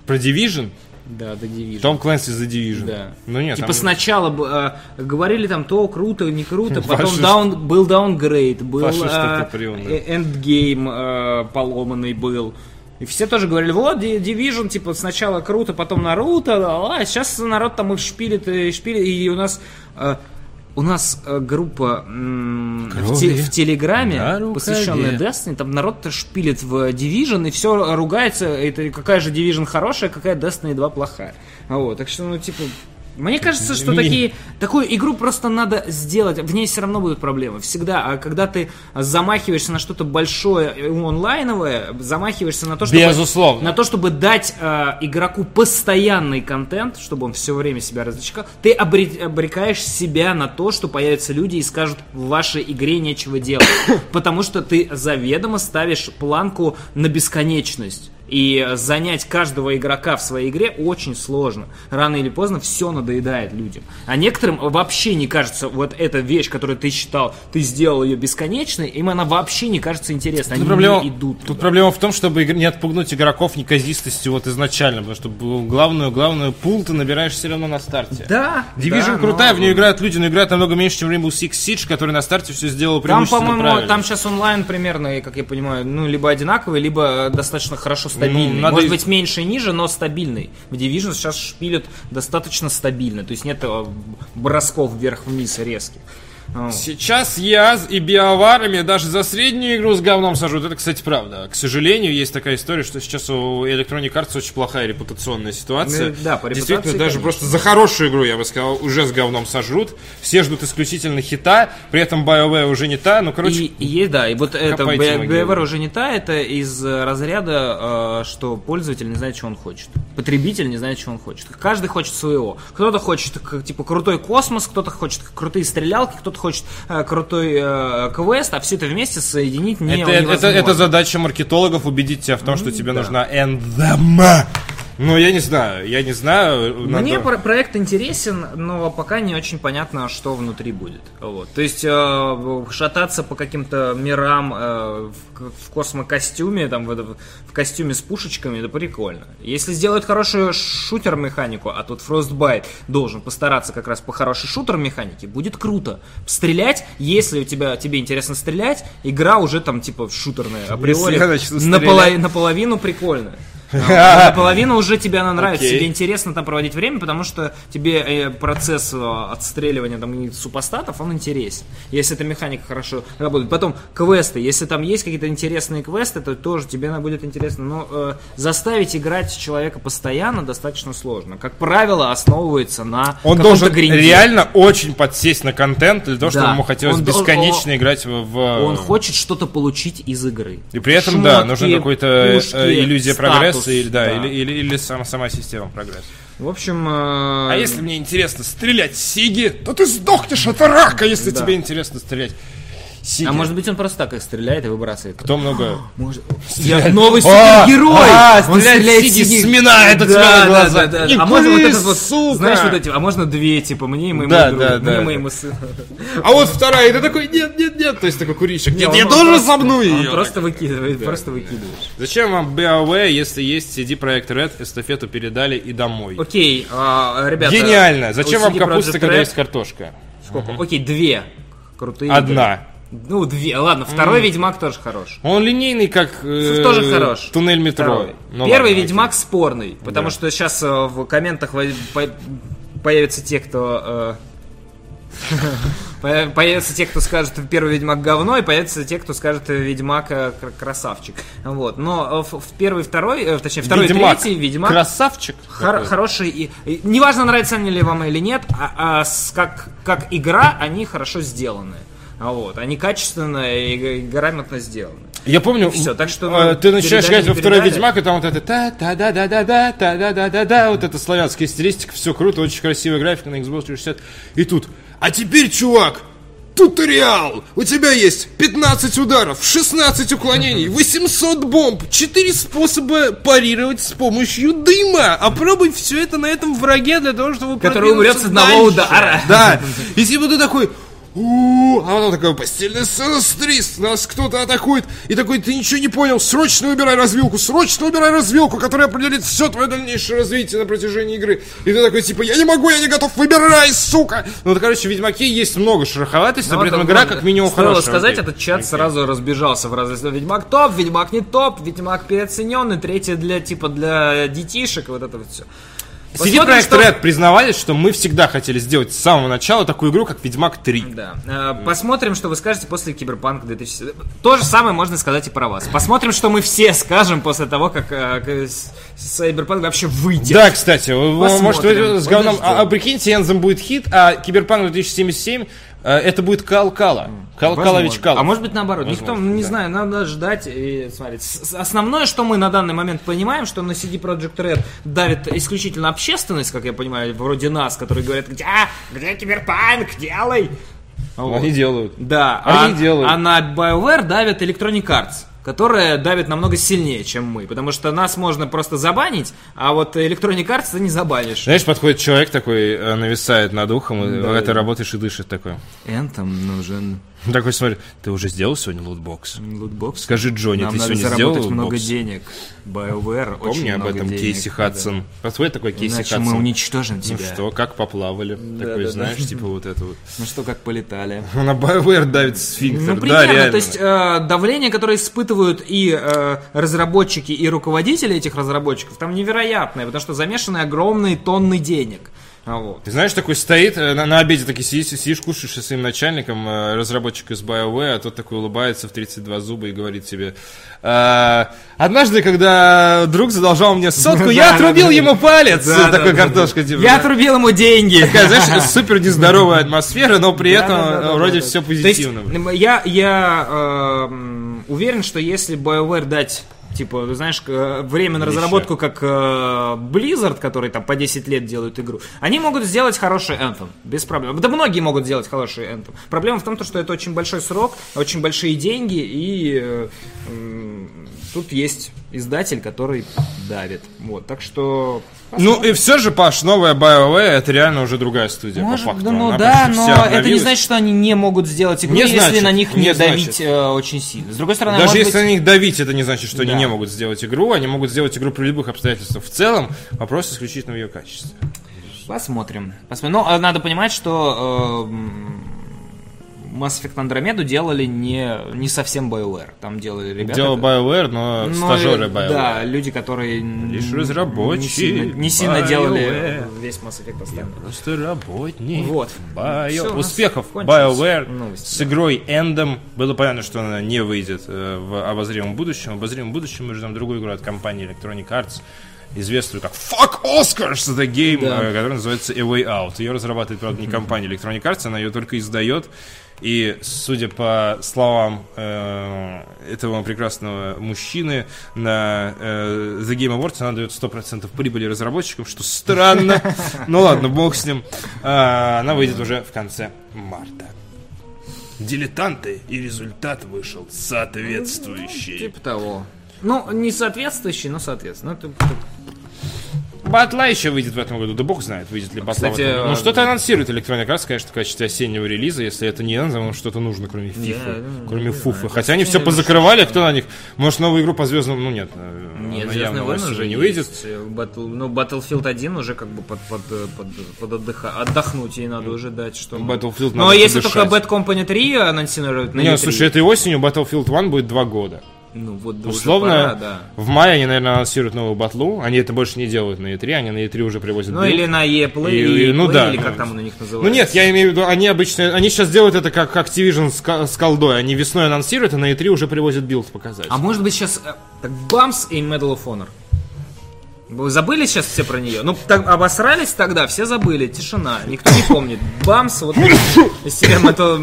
Про Division? Да, The Division. Tom Clancy's The Division. Да. Ну нет, Типа там- сначала э, говорили там то круто, не круто, *laughs* потом Фашист. down, был downgrade, был да. э, endgame э, поломанный был. И все тоже говорили, вот, Division, типа, сначала круто, потом Наруто, а сейчас народ там их шпилит, и шпилит, и у нас... э, у нас э, группа м, в, те- в Телеграме, рукаве. посвященная Destiny, там народ-то шпилит в Division, и все ругается, это какая же Division хорошая, какая Destiny 2 плохая. Вот, так что, ну, типа, мне кажется, что такие, такую игру просто надо сделать, в ней все равно будут проблемы, всегда. А когда ты замахиваешься на что-то большое онлайновое, замахиваешься на то, чтобы, Безусловно. на то, чтобы дать э, игроку постоянный контент, чтобы он все время себя развлекал, ты обре- обрекаешь себя на то, что появятся люди и скажут, в вашей игре нечего делать. *coughs* Потому что ты заведомо ставишь планку на бесконечность. И занять каждого игрока в своей игре очень сложно. Рано или поздно все надоедает людям. А некоторым вообще не кажется, вот эта вещь, которую ты считал, ты сделал ее бесконечной, им она вообще не кажется интересной. Они Тут проблема, не идут. тут туда. проблема в том, чтобы не отпугнуть игроков неказистостью вот изначально, потому что главную, главную пул ты набираешь все равно на старте. Да. Division да, крутая, но- в нее играют люди, но играют намного меньше, чем Rainbow Six Siege, который на старте все сделал Там, преимущественно по-моему, правильно. там сейчас онлайн примерно, как я понимаю, ну, либо одинаковый, либо достаточно хорошо стабильный. Ну, надо Может быть, меньше и ниже, но стабильный. В Division сейчас шпилят достаточно стабильно. То есть нет э, бросков вверх-вниз резких. Ну, Сейчас ЯЗ и биоварами даже за среднюю игру с говном сажут. Это, кстати, правда. К сожалению, есть такая история, что сейчас у Electronic Arts очень плохая репутационная ситуация. Ну, да, по Действительно, даже конечно. просто за хорошую игру, я бы сказал, уже с говном сожрут. Все ждут исключительно хита, при этом BioWare уже не та. Ну, короче, И, и да, и вот это. BioWare уже не та, это из разряда, э, что пользователь не знает, что он хочет. Потребитель не знает, что он хочет. Каждый хочет своего. Кто-то хочет, типа, крутой космос, кто-то хочет крутые стрелялки, кто-то хочет э, крутой э, квест, а все это вместе соединить не это, это, невозможно. это задача маркетологов убедить тебя в том, что тебе да. нужна Anthem. Ну, я не знаю, я не знаю. Мне надо- про- проект интересен, но пока не очень понятно, что внутри будет. Вот. То есть э, шататься по каким-то мирам э, в, в космокостюме, там, в, в костюме с пушечками, это прикольно. Если сделают хорошую шутер-механику, а тут Frostbite должен постараться как раз по хорошей шутер-механике, будет круто. Стрелять, если у тебя, тебе интересно стрелять, игра уже там типа шутерная, априори, наполовину прикольная. А, *laughs* Наполовину уже тебе она нравится, тебе интересно там проводить время, потому что тебе э, процесс э, отстреливания там супостатов, он интересен. Если эта механика хорошо работает. Потом квесты, если там есть какие-то интересные квесты, то тоже тебе она будет интересно. Но э, заставить играть человека постоянно достаточно сложно. Как правило, основывается на Он должен гринде. реально очень подсесть на контент для того, чтобы Да. ему хотелось Он- он- бесконечно он- играть в... в- Он хочет что-то получить из игры. И при этом, да, Шмотки, нужна какой-то пушки, э, иллюзия статус, прогресса, или, да, да. или, или, или сама, сама система прогресса. В общем... э, А если мне интересно стрелять Сиги, то ты сдохнешь от рака, если Да. тебе интересно стрелять Сиги. А может быть он просто так их стреляет и выбрасывает. Кто много... *gasps* Может... Я новый супергерой! а, Он стреляет Сиги, сминает от тебя глаза. Да, да, да. А можно вот этот вот, сука! знаешь, вот эти, а можно две, типа, мне и моему Да, другу, да, мне да. и моему сыну. А вот вторая, и ты такой, нет, нет, нет, то есть такой курильщик. Нет, Не, я просто- сомну ее. просто выкидывает, просто выкидываешь. Зачем вам BioWare, если есть CD Projekt Red, эстафету передали и домой? Окей, а, ребята. Гениально. Зачем у вам капуста, когда есть картошка? Сколько? Окей, две. Крутые. Одна. Ну, две. Ладно, второй Ведьмак тоже хорош. Он линейный, как э, тоже хорош. туннель метро. Второй. Ну Первый ладно, Ведьмак спорный, потому Да. что сейчас в комментах появятся те, кто э, *laughs* По- Появятся те, кто скажет, первый Ведьмак говно, и появятся те, кто скажет, Ведьмак э, кр- красавчик. Вот. Но э, в в первый, второй, э, точнее, второй Ведьмак. третий Ведьмак Красавчик. Хор- Такой. хорошие и, и неважно нравится они ли вам или нет, а, а с- как как игра они хорошо сделаны, А вот они качественно и, грамотно сделаны. Я помню, Всё, так что, ну, ты начинаешь играть во второй. Ведьмак, и там вот это та та да да да да та да да да да вот это славянская стилистика, все круто, очень красивая графика на Xbox 360. И тут, а теперь, чувак, туториал! У тебя есть 15 ударов, 16 уклонений, 800 бомб, 4 способа парировать с помощью дыма. Опробуй все это на этом враге для того, чтобы Который умрет с одного удара. Да. *laughs* И типа ты такой, «У-у-у», а потом такая постельная сцена стрис, нас кто-то атакует, и такой, ты ничего не понял, срочно убирай развилку, срочно убирай развилку, которая определит все твое дальнейшее развитие на протяжении игры. И ты такой, типа, я не могу, я не готов, выбирай, сука! Ну, вот, короче, в Ведьмаке есть много шероховатости, но при этом игра как минимум хорошая. сказать, этот чат сразу разбежался в разы. Ведьмак топ, Ведьмак не топ, Ведьмак переоцененный, третий для типа для детишек, вот это вот все. CD Projekt Red признавались, что мы всегда хотели сделать с самого начала такую игру, как Ведьмак 3. Да. Э, Посмотрим, что вы скажете после Киберпанк 2000. То же самое можно сказать и про вас. Посмотрим, что мы все скажем после того, как э, Cyberpunk вообще выйдет. Да, кстати, Посмотрим. может вы с говном, а, а прикиньте, Anthem будет хит, а Киберпанк 2077 э, это будет Кал Кала. Кал Возможно. А может быть наоборот. Никто, Возможно, не да. знаю, надо ждать и смотреть. Основное, что мы на данный момент понимаем, что на CD Projekt Red давит исключительно общественность, как я понимаю, вроде нас, которые говорят, где, где Киберпанк, делай. Вот. Они делают. Да, Они а, делают. а на BioWare давит Electronic Arts которая давит намного сильнее, чем мы. Потому что нас можно просто забанить, а вот Electronic Arts ты не забанишь. Знаешь, подходит человек такой, э, нависает над ухом, Да. ты работаешь и дышит такой. Anthem нужен Такой смотрит, ты уже сделал сегодня лутбокс? лутбокс. Скажи, Джонни, Нам ты надо сегодня сделал заработать много лутбокс? денег. BioWare очень Помни об много этом денег, Кейси да. Хадсон. Подходит такой Кейси Иначе Хадсон. мы уничтожим Ну тебя. что, как поплавали? Такой, да, знаешь, да. типа вот это вот. Ну что, как полетали. *laughs* На BioWare давит сфинктер. Ну, да, примерно, реально. то есть э, давление, которое испытывают и э, разработчики, и руководители этих разработчиков, там невероятное, потому что замешаны огромные тонны денег. А вот. Ты знаешь, такой стоит, э, на, на обеде такой сидишь, сидишь, кушаешь со своим начальником, э, разработчик из BioWare, а тот такой улыбается в 32 зуба и говорит тебе, «Э, однажды, когда друг задолжал мне сотку, *laughs* я отрубил ему палец. Такой картошка, типа. Я отрубил ему деньги. Такая, знаешь, *laughs* супер нездоровая атмосфера, но при этом э, вроде все позитивно. я, я э, м, уверен, что если BioWare дать Типа, знаешь, э, время на разработку, как э, Blizzard, который там по 10 лет делают игру, они могут сделать хороший Anthem, без проблем. Да многие могут сделать хороший Anthem. Проблема в том, что это очень большой срок, очень большие деньги, и э, м, тут есть издатель, который давит. Вот, так что... Ну и все же, Паш, новая BioWare это реально уже другая студия, Может, по факту. ну Она да, но это не значит, что они не могут сделать игру, Не если значит, на них не, давить э, очень сильно. С другой стороны, Даже если быть- на них давить, это не значит, что Да. они не могут сделать игру. Они могут сделать игру при любых обстоятельствах. В целом, вопрос исключительно в ее качестве. Посмотрим. Посмотрим. Ну, а надо понимать, что э, Mass Effect Andromeda делали не, не совсем BioWare. Там делали ребята... Дело BioWare, но Ну, стажеры BioWare. Да, люди, которые Лишь разработчики не сильно, не сильно делали весь Mass Effect остальной. Просто работник. Вот. Bio- нас Успехов BioWare новости, с игрой Endom. Было понятно, что она не выйдет э, в обозримом будущем. В обозримом будущем мы ждем другую игру от компании Electronic Arts, известную как Fuck Oscars The Game, Да. э, которая называется A Way Out. Ее разрабатывает, правда, не *laughs* компания Electronic Arts, она ее только издает. И, судя по словам э, этого прекрасного мужчины, на э, The Game Awards она дает 100% прибыли разработчикам, что странно. *laughs* Ну ладно, бог с ним. А, Она выйдет уже в конце марта. Дилетанты, и результат вышел соответствующий. Типа того. Ну, не соответствующий, но соответственно. Батла еще выйдет в этом году, да бог знает, выйдет ли Батла Кстати, в э, Ну, что-то анонсирует Electronic Arts, конечно, в качестве осеннего релиза, если это не Anthem, что-то нужно, кроме фифы, ну, кроме не фуфы. знаю. Хотя они все позакрывали, кто на них? Может, новую игру по звездам, ну нет, э, Нет, Звездные войны уже не выйдет. есть. Battle- ну, Battlefield 1 уже как бы под, под, под, под отдыха- отдохнуть, ей надо уже дать, что... Battlefield Ну, надо а если подышать. только Bad Company 3 анонсируют на Не, E3, слушай, этой осенью Battlefield 1 будет два года. Ну, вот да Условно, пора, да. в мае они, наверное, анонсируют новую батлу. Они это больше не делают на E3, они на E3 уже привозят Ну, build. или на EA Play, И- и- ну EA Play, да. или как там он у них называется. Ну нет, я имею в виду, они обычно, они сейчас делают это как Activision с, с колдой. Они весной анонсируют, а на E3 уже привозят build показать. А может быть сейчас э, так Бамс и Medal of Honor? Вы забыли сейчас все про нее? Ну, так, обосрались тогда, все забыли, тишина, никто не помнит. Бамс вот из себя Metal,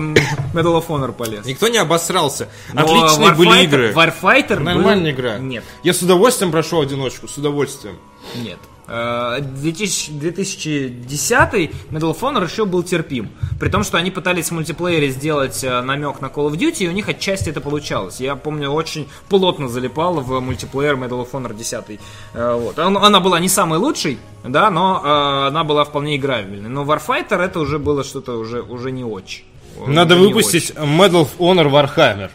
Medal of Honor полез. Никто не обосрался. Но Отличные были Warfighter- игры. Warfighter был- Нормальная игра. Нет, Я с удовольствием прошел одиночку, с удовольствием. нет. Э, 2000 2010 Medal of Honor еще был терпим. При том, что они пытались в мультиплеере сделать э, намек на Call of Duty, и у них отчасти это получалось. Я помню, очень плотно залипал в мультиплеер Medal of Honor 10. Э, Вот. Он- Она была не самой лучшей, да, но э, она была вполне играбельной. Но Warfighter это уже было что-то уже, уже не очень. Надо выпустить Medal of Honor Warhammer.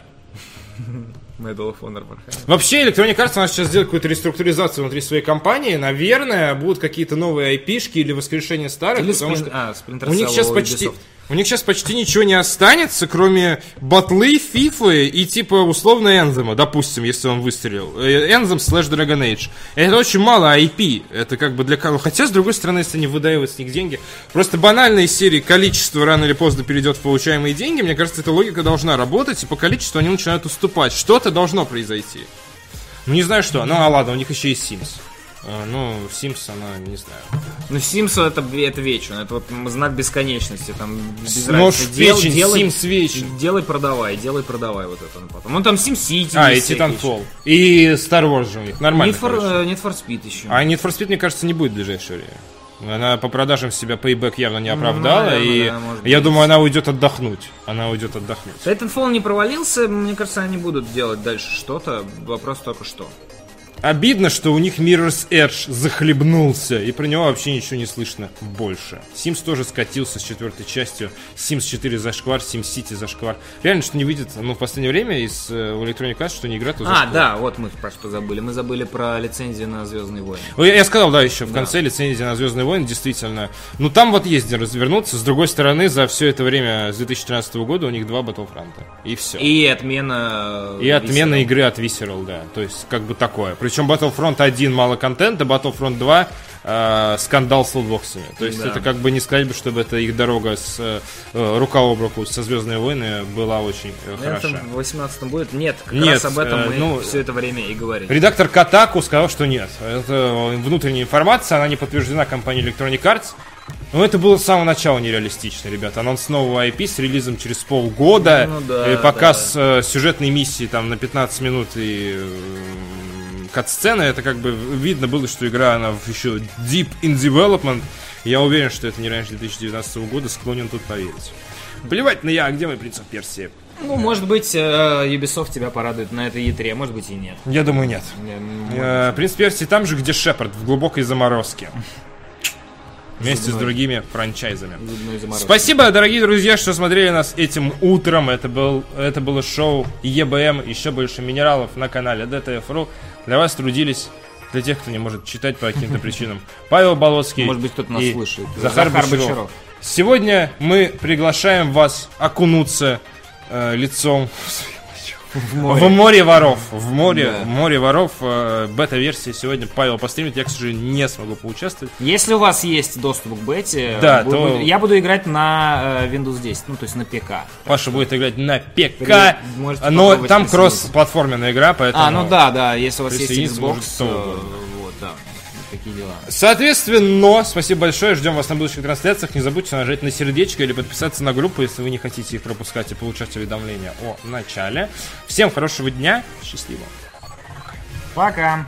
Medal of Honor Warfighter. Вообще, Electronic Arts у нас сейчас делает какую-то реструктуризацию внутри своей компании. Наверное, будут какие-то новые IP-шки или воскрешение старых, Или потому Splin- что а, у них сейчас почти... Ubisoft. У них сейчас почти ничего не останется, кроме батлы, фифы и типа условно Энзема, допустим, если он выстрелил. Энзем слэш Dragon Age. Это очень мало IP. Это как бы для кого. Хотя, с другой стороны, если не выдаивать с них деньги, просто банальные серии количество рано или поздно перейдет в получаемые деньги. Мне кажется, эта логика должна работать, и по количеству они начинают уступать. Что-то должно произойти. Ну, не знаю что. Ну, а ладно, у них еще есть Sims. А, Ну, Sims, она, не знаю. Ну, Симсу это, это вечно, это вот знак бесконечности, там без Нож разницы. в Дел- печень, делай, Sims вечен. делай, продавай, делай, продавай вот это ну, потом. Ну, там Sim City А, и Titanfall. И Star Wars же у них. Нормально. Need for, э, Need for Speed еще. А Need for Speed, мне кажется, не будет в ближайшее время. Она по продажам себя Payback явно не оправдала, наверное, и да, я быть. думаю, она уйдет отдохнуть. Она уйдет отдохнуть. Titanfall не провалился, мне кажется, они будут делать дальше что-то. Вопрос только что. Обидно, что у них Mirror's Edge захлебнулся, и про него вообще ничего не слышно больше. Sims тоже скатился с четвертой частью. Sims 4 зашквар, Sims City зашквар. Реально, что не выйдет, ну, в последнее время из э, Electronic Arts, что не игра, то А, зашквар. да, вот мы про что забыли. Мы забыли про лицензию на Звездные войны. Ну, Я, я сказал, да, еще в конце лицензия на Звездные войны, действительно. Ну, там вот есть где развернуться. С другой стороны, за все это время, с 2013 года, у них два Battlefront. И все. И, И отмена... э, отмена Visceral. игры от Visceral, да. То есть, как бы такое. Причем Battlefront 1 мало контента, Battlefront 2 э, скандал с лутбоксами. То есть, Да. это как бы не сказать бы, чтобы это их дорога с э, э, рука об руку со Звездные войны была очень э, Это хороша. в 18 будет? Нет, как Нет, раз об этом э, мы ну, все это время и говорили. Редактор Катаку сказал, что нет. Это внутренняя информация, она не подтверждена компанией Electronic Arts. Но это было с самого начала нереалистично, ребята. Анонс нового IP с релизом через полгода. Ну да, и показ э, сюжетной миссии там на 15 минут и э, кат-сцены. Это как бы видно было, что игра она в еще deep in development. Я уверен, что это не раньше 2019 года, склонен тут поверить. Плевать на я, а где мой принц Персии? Ну, может быть, э, Ubisoft тебя порадует на этой E3, а может быть и нет. Я думаю, нет. Э, Принц Персии там же, где Шепард, в глубокой заморозке. *laughs* Вместе с Зубной. другими франчайзами. Спасибо, дорогие друзья, что смотрели нас этим утром. Это, был, это было шоу ЕБМ, еще больше минералов на канале DTF.ru. Для вас трудились, для тех, кто не может читать по каким-то причинам, Павел Болоцкий Может быть, кто-то нас и слушает. Захар, Захар Бочаров. Бочаров. Сегодня мы приглашаем вас окунуться э, лицом В в море воров. В море, Да. в море воров. э, бета-версии сегодня Павел постримит. Я, к сожалению, не смогу поучаствовать. Если у вас есть доступ к бете, Да, бу- то- буду- я буду играть на э, Windows 10, ну, то есть на ПК. Паша будет играть на ПК. Но там кросс-платформенная игра, поэтому... А, ну да, да, если у вас есть Xbox, такие дела. Соответственно, спасибо большое. Ждем вас на будущих трансляциях. Не забудьте нажать на сердечко или подписаться на группу, если вы не хотите их пропускать и получать уведомления о начале. Всем хорошего дня. Счастливо. Пока!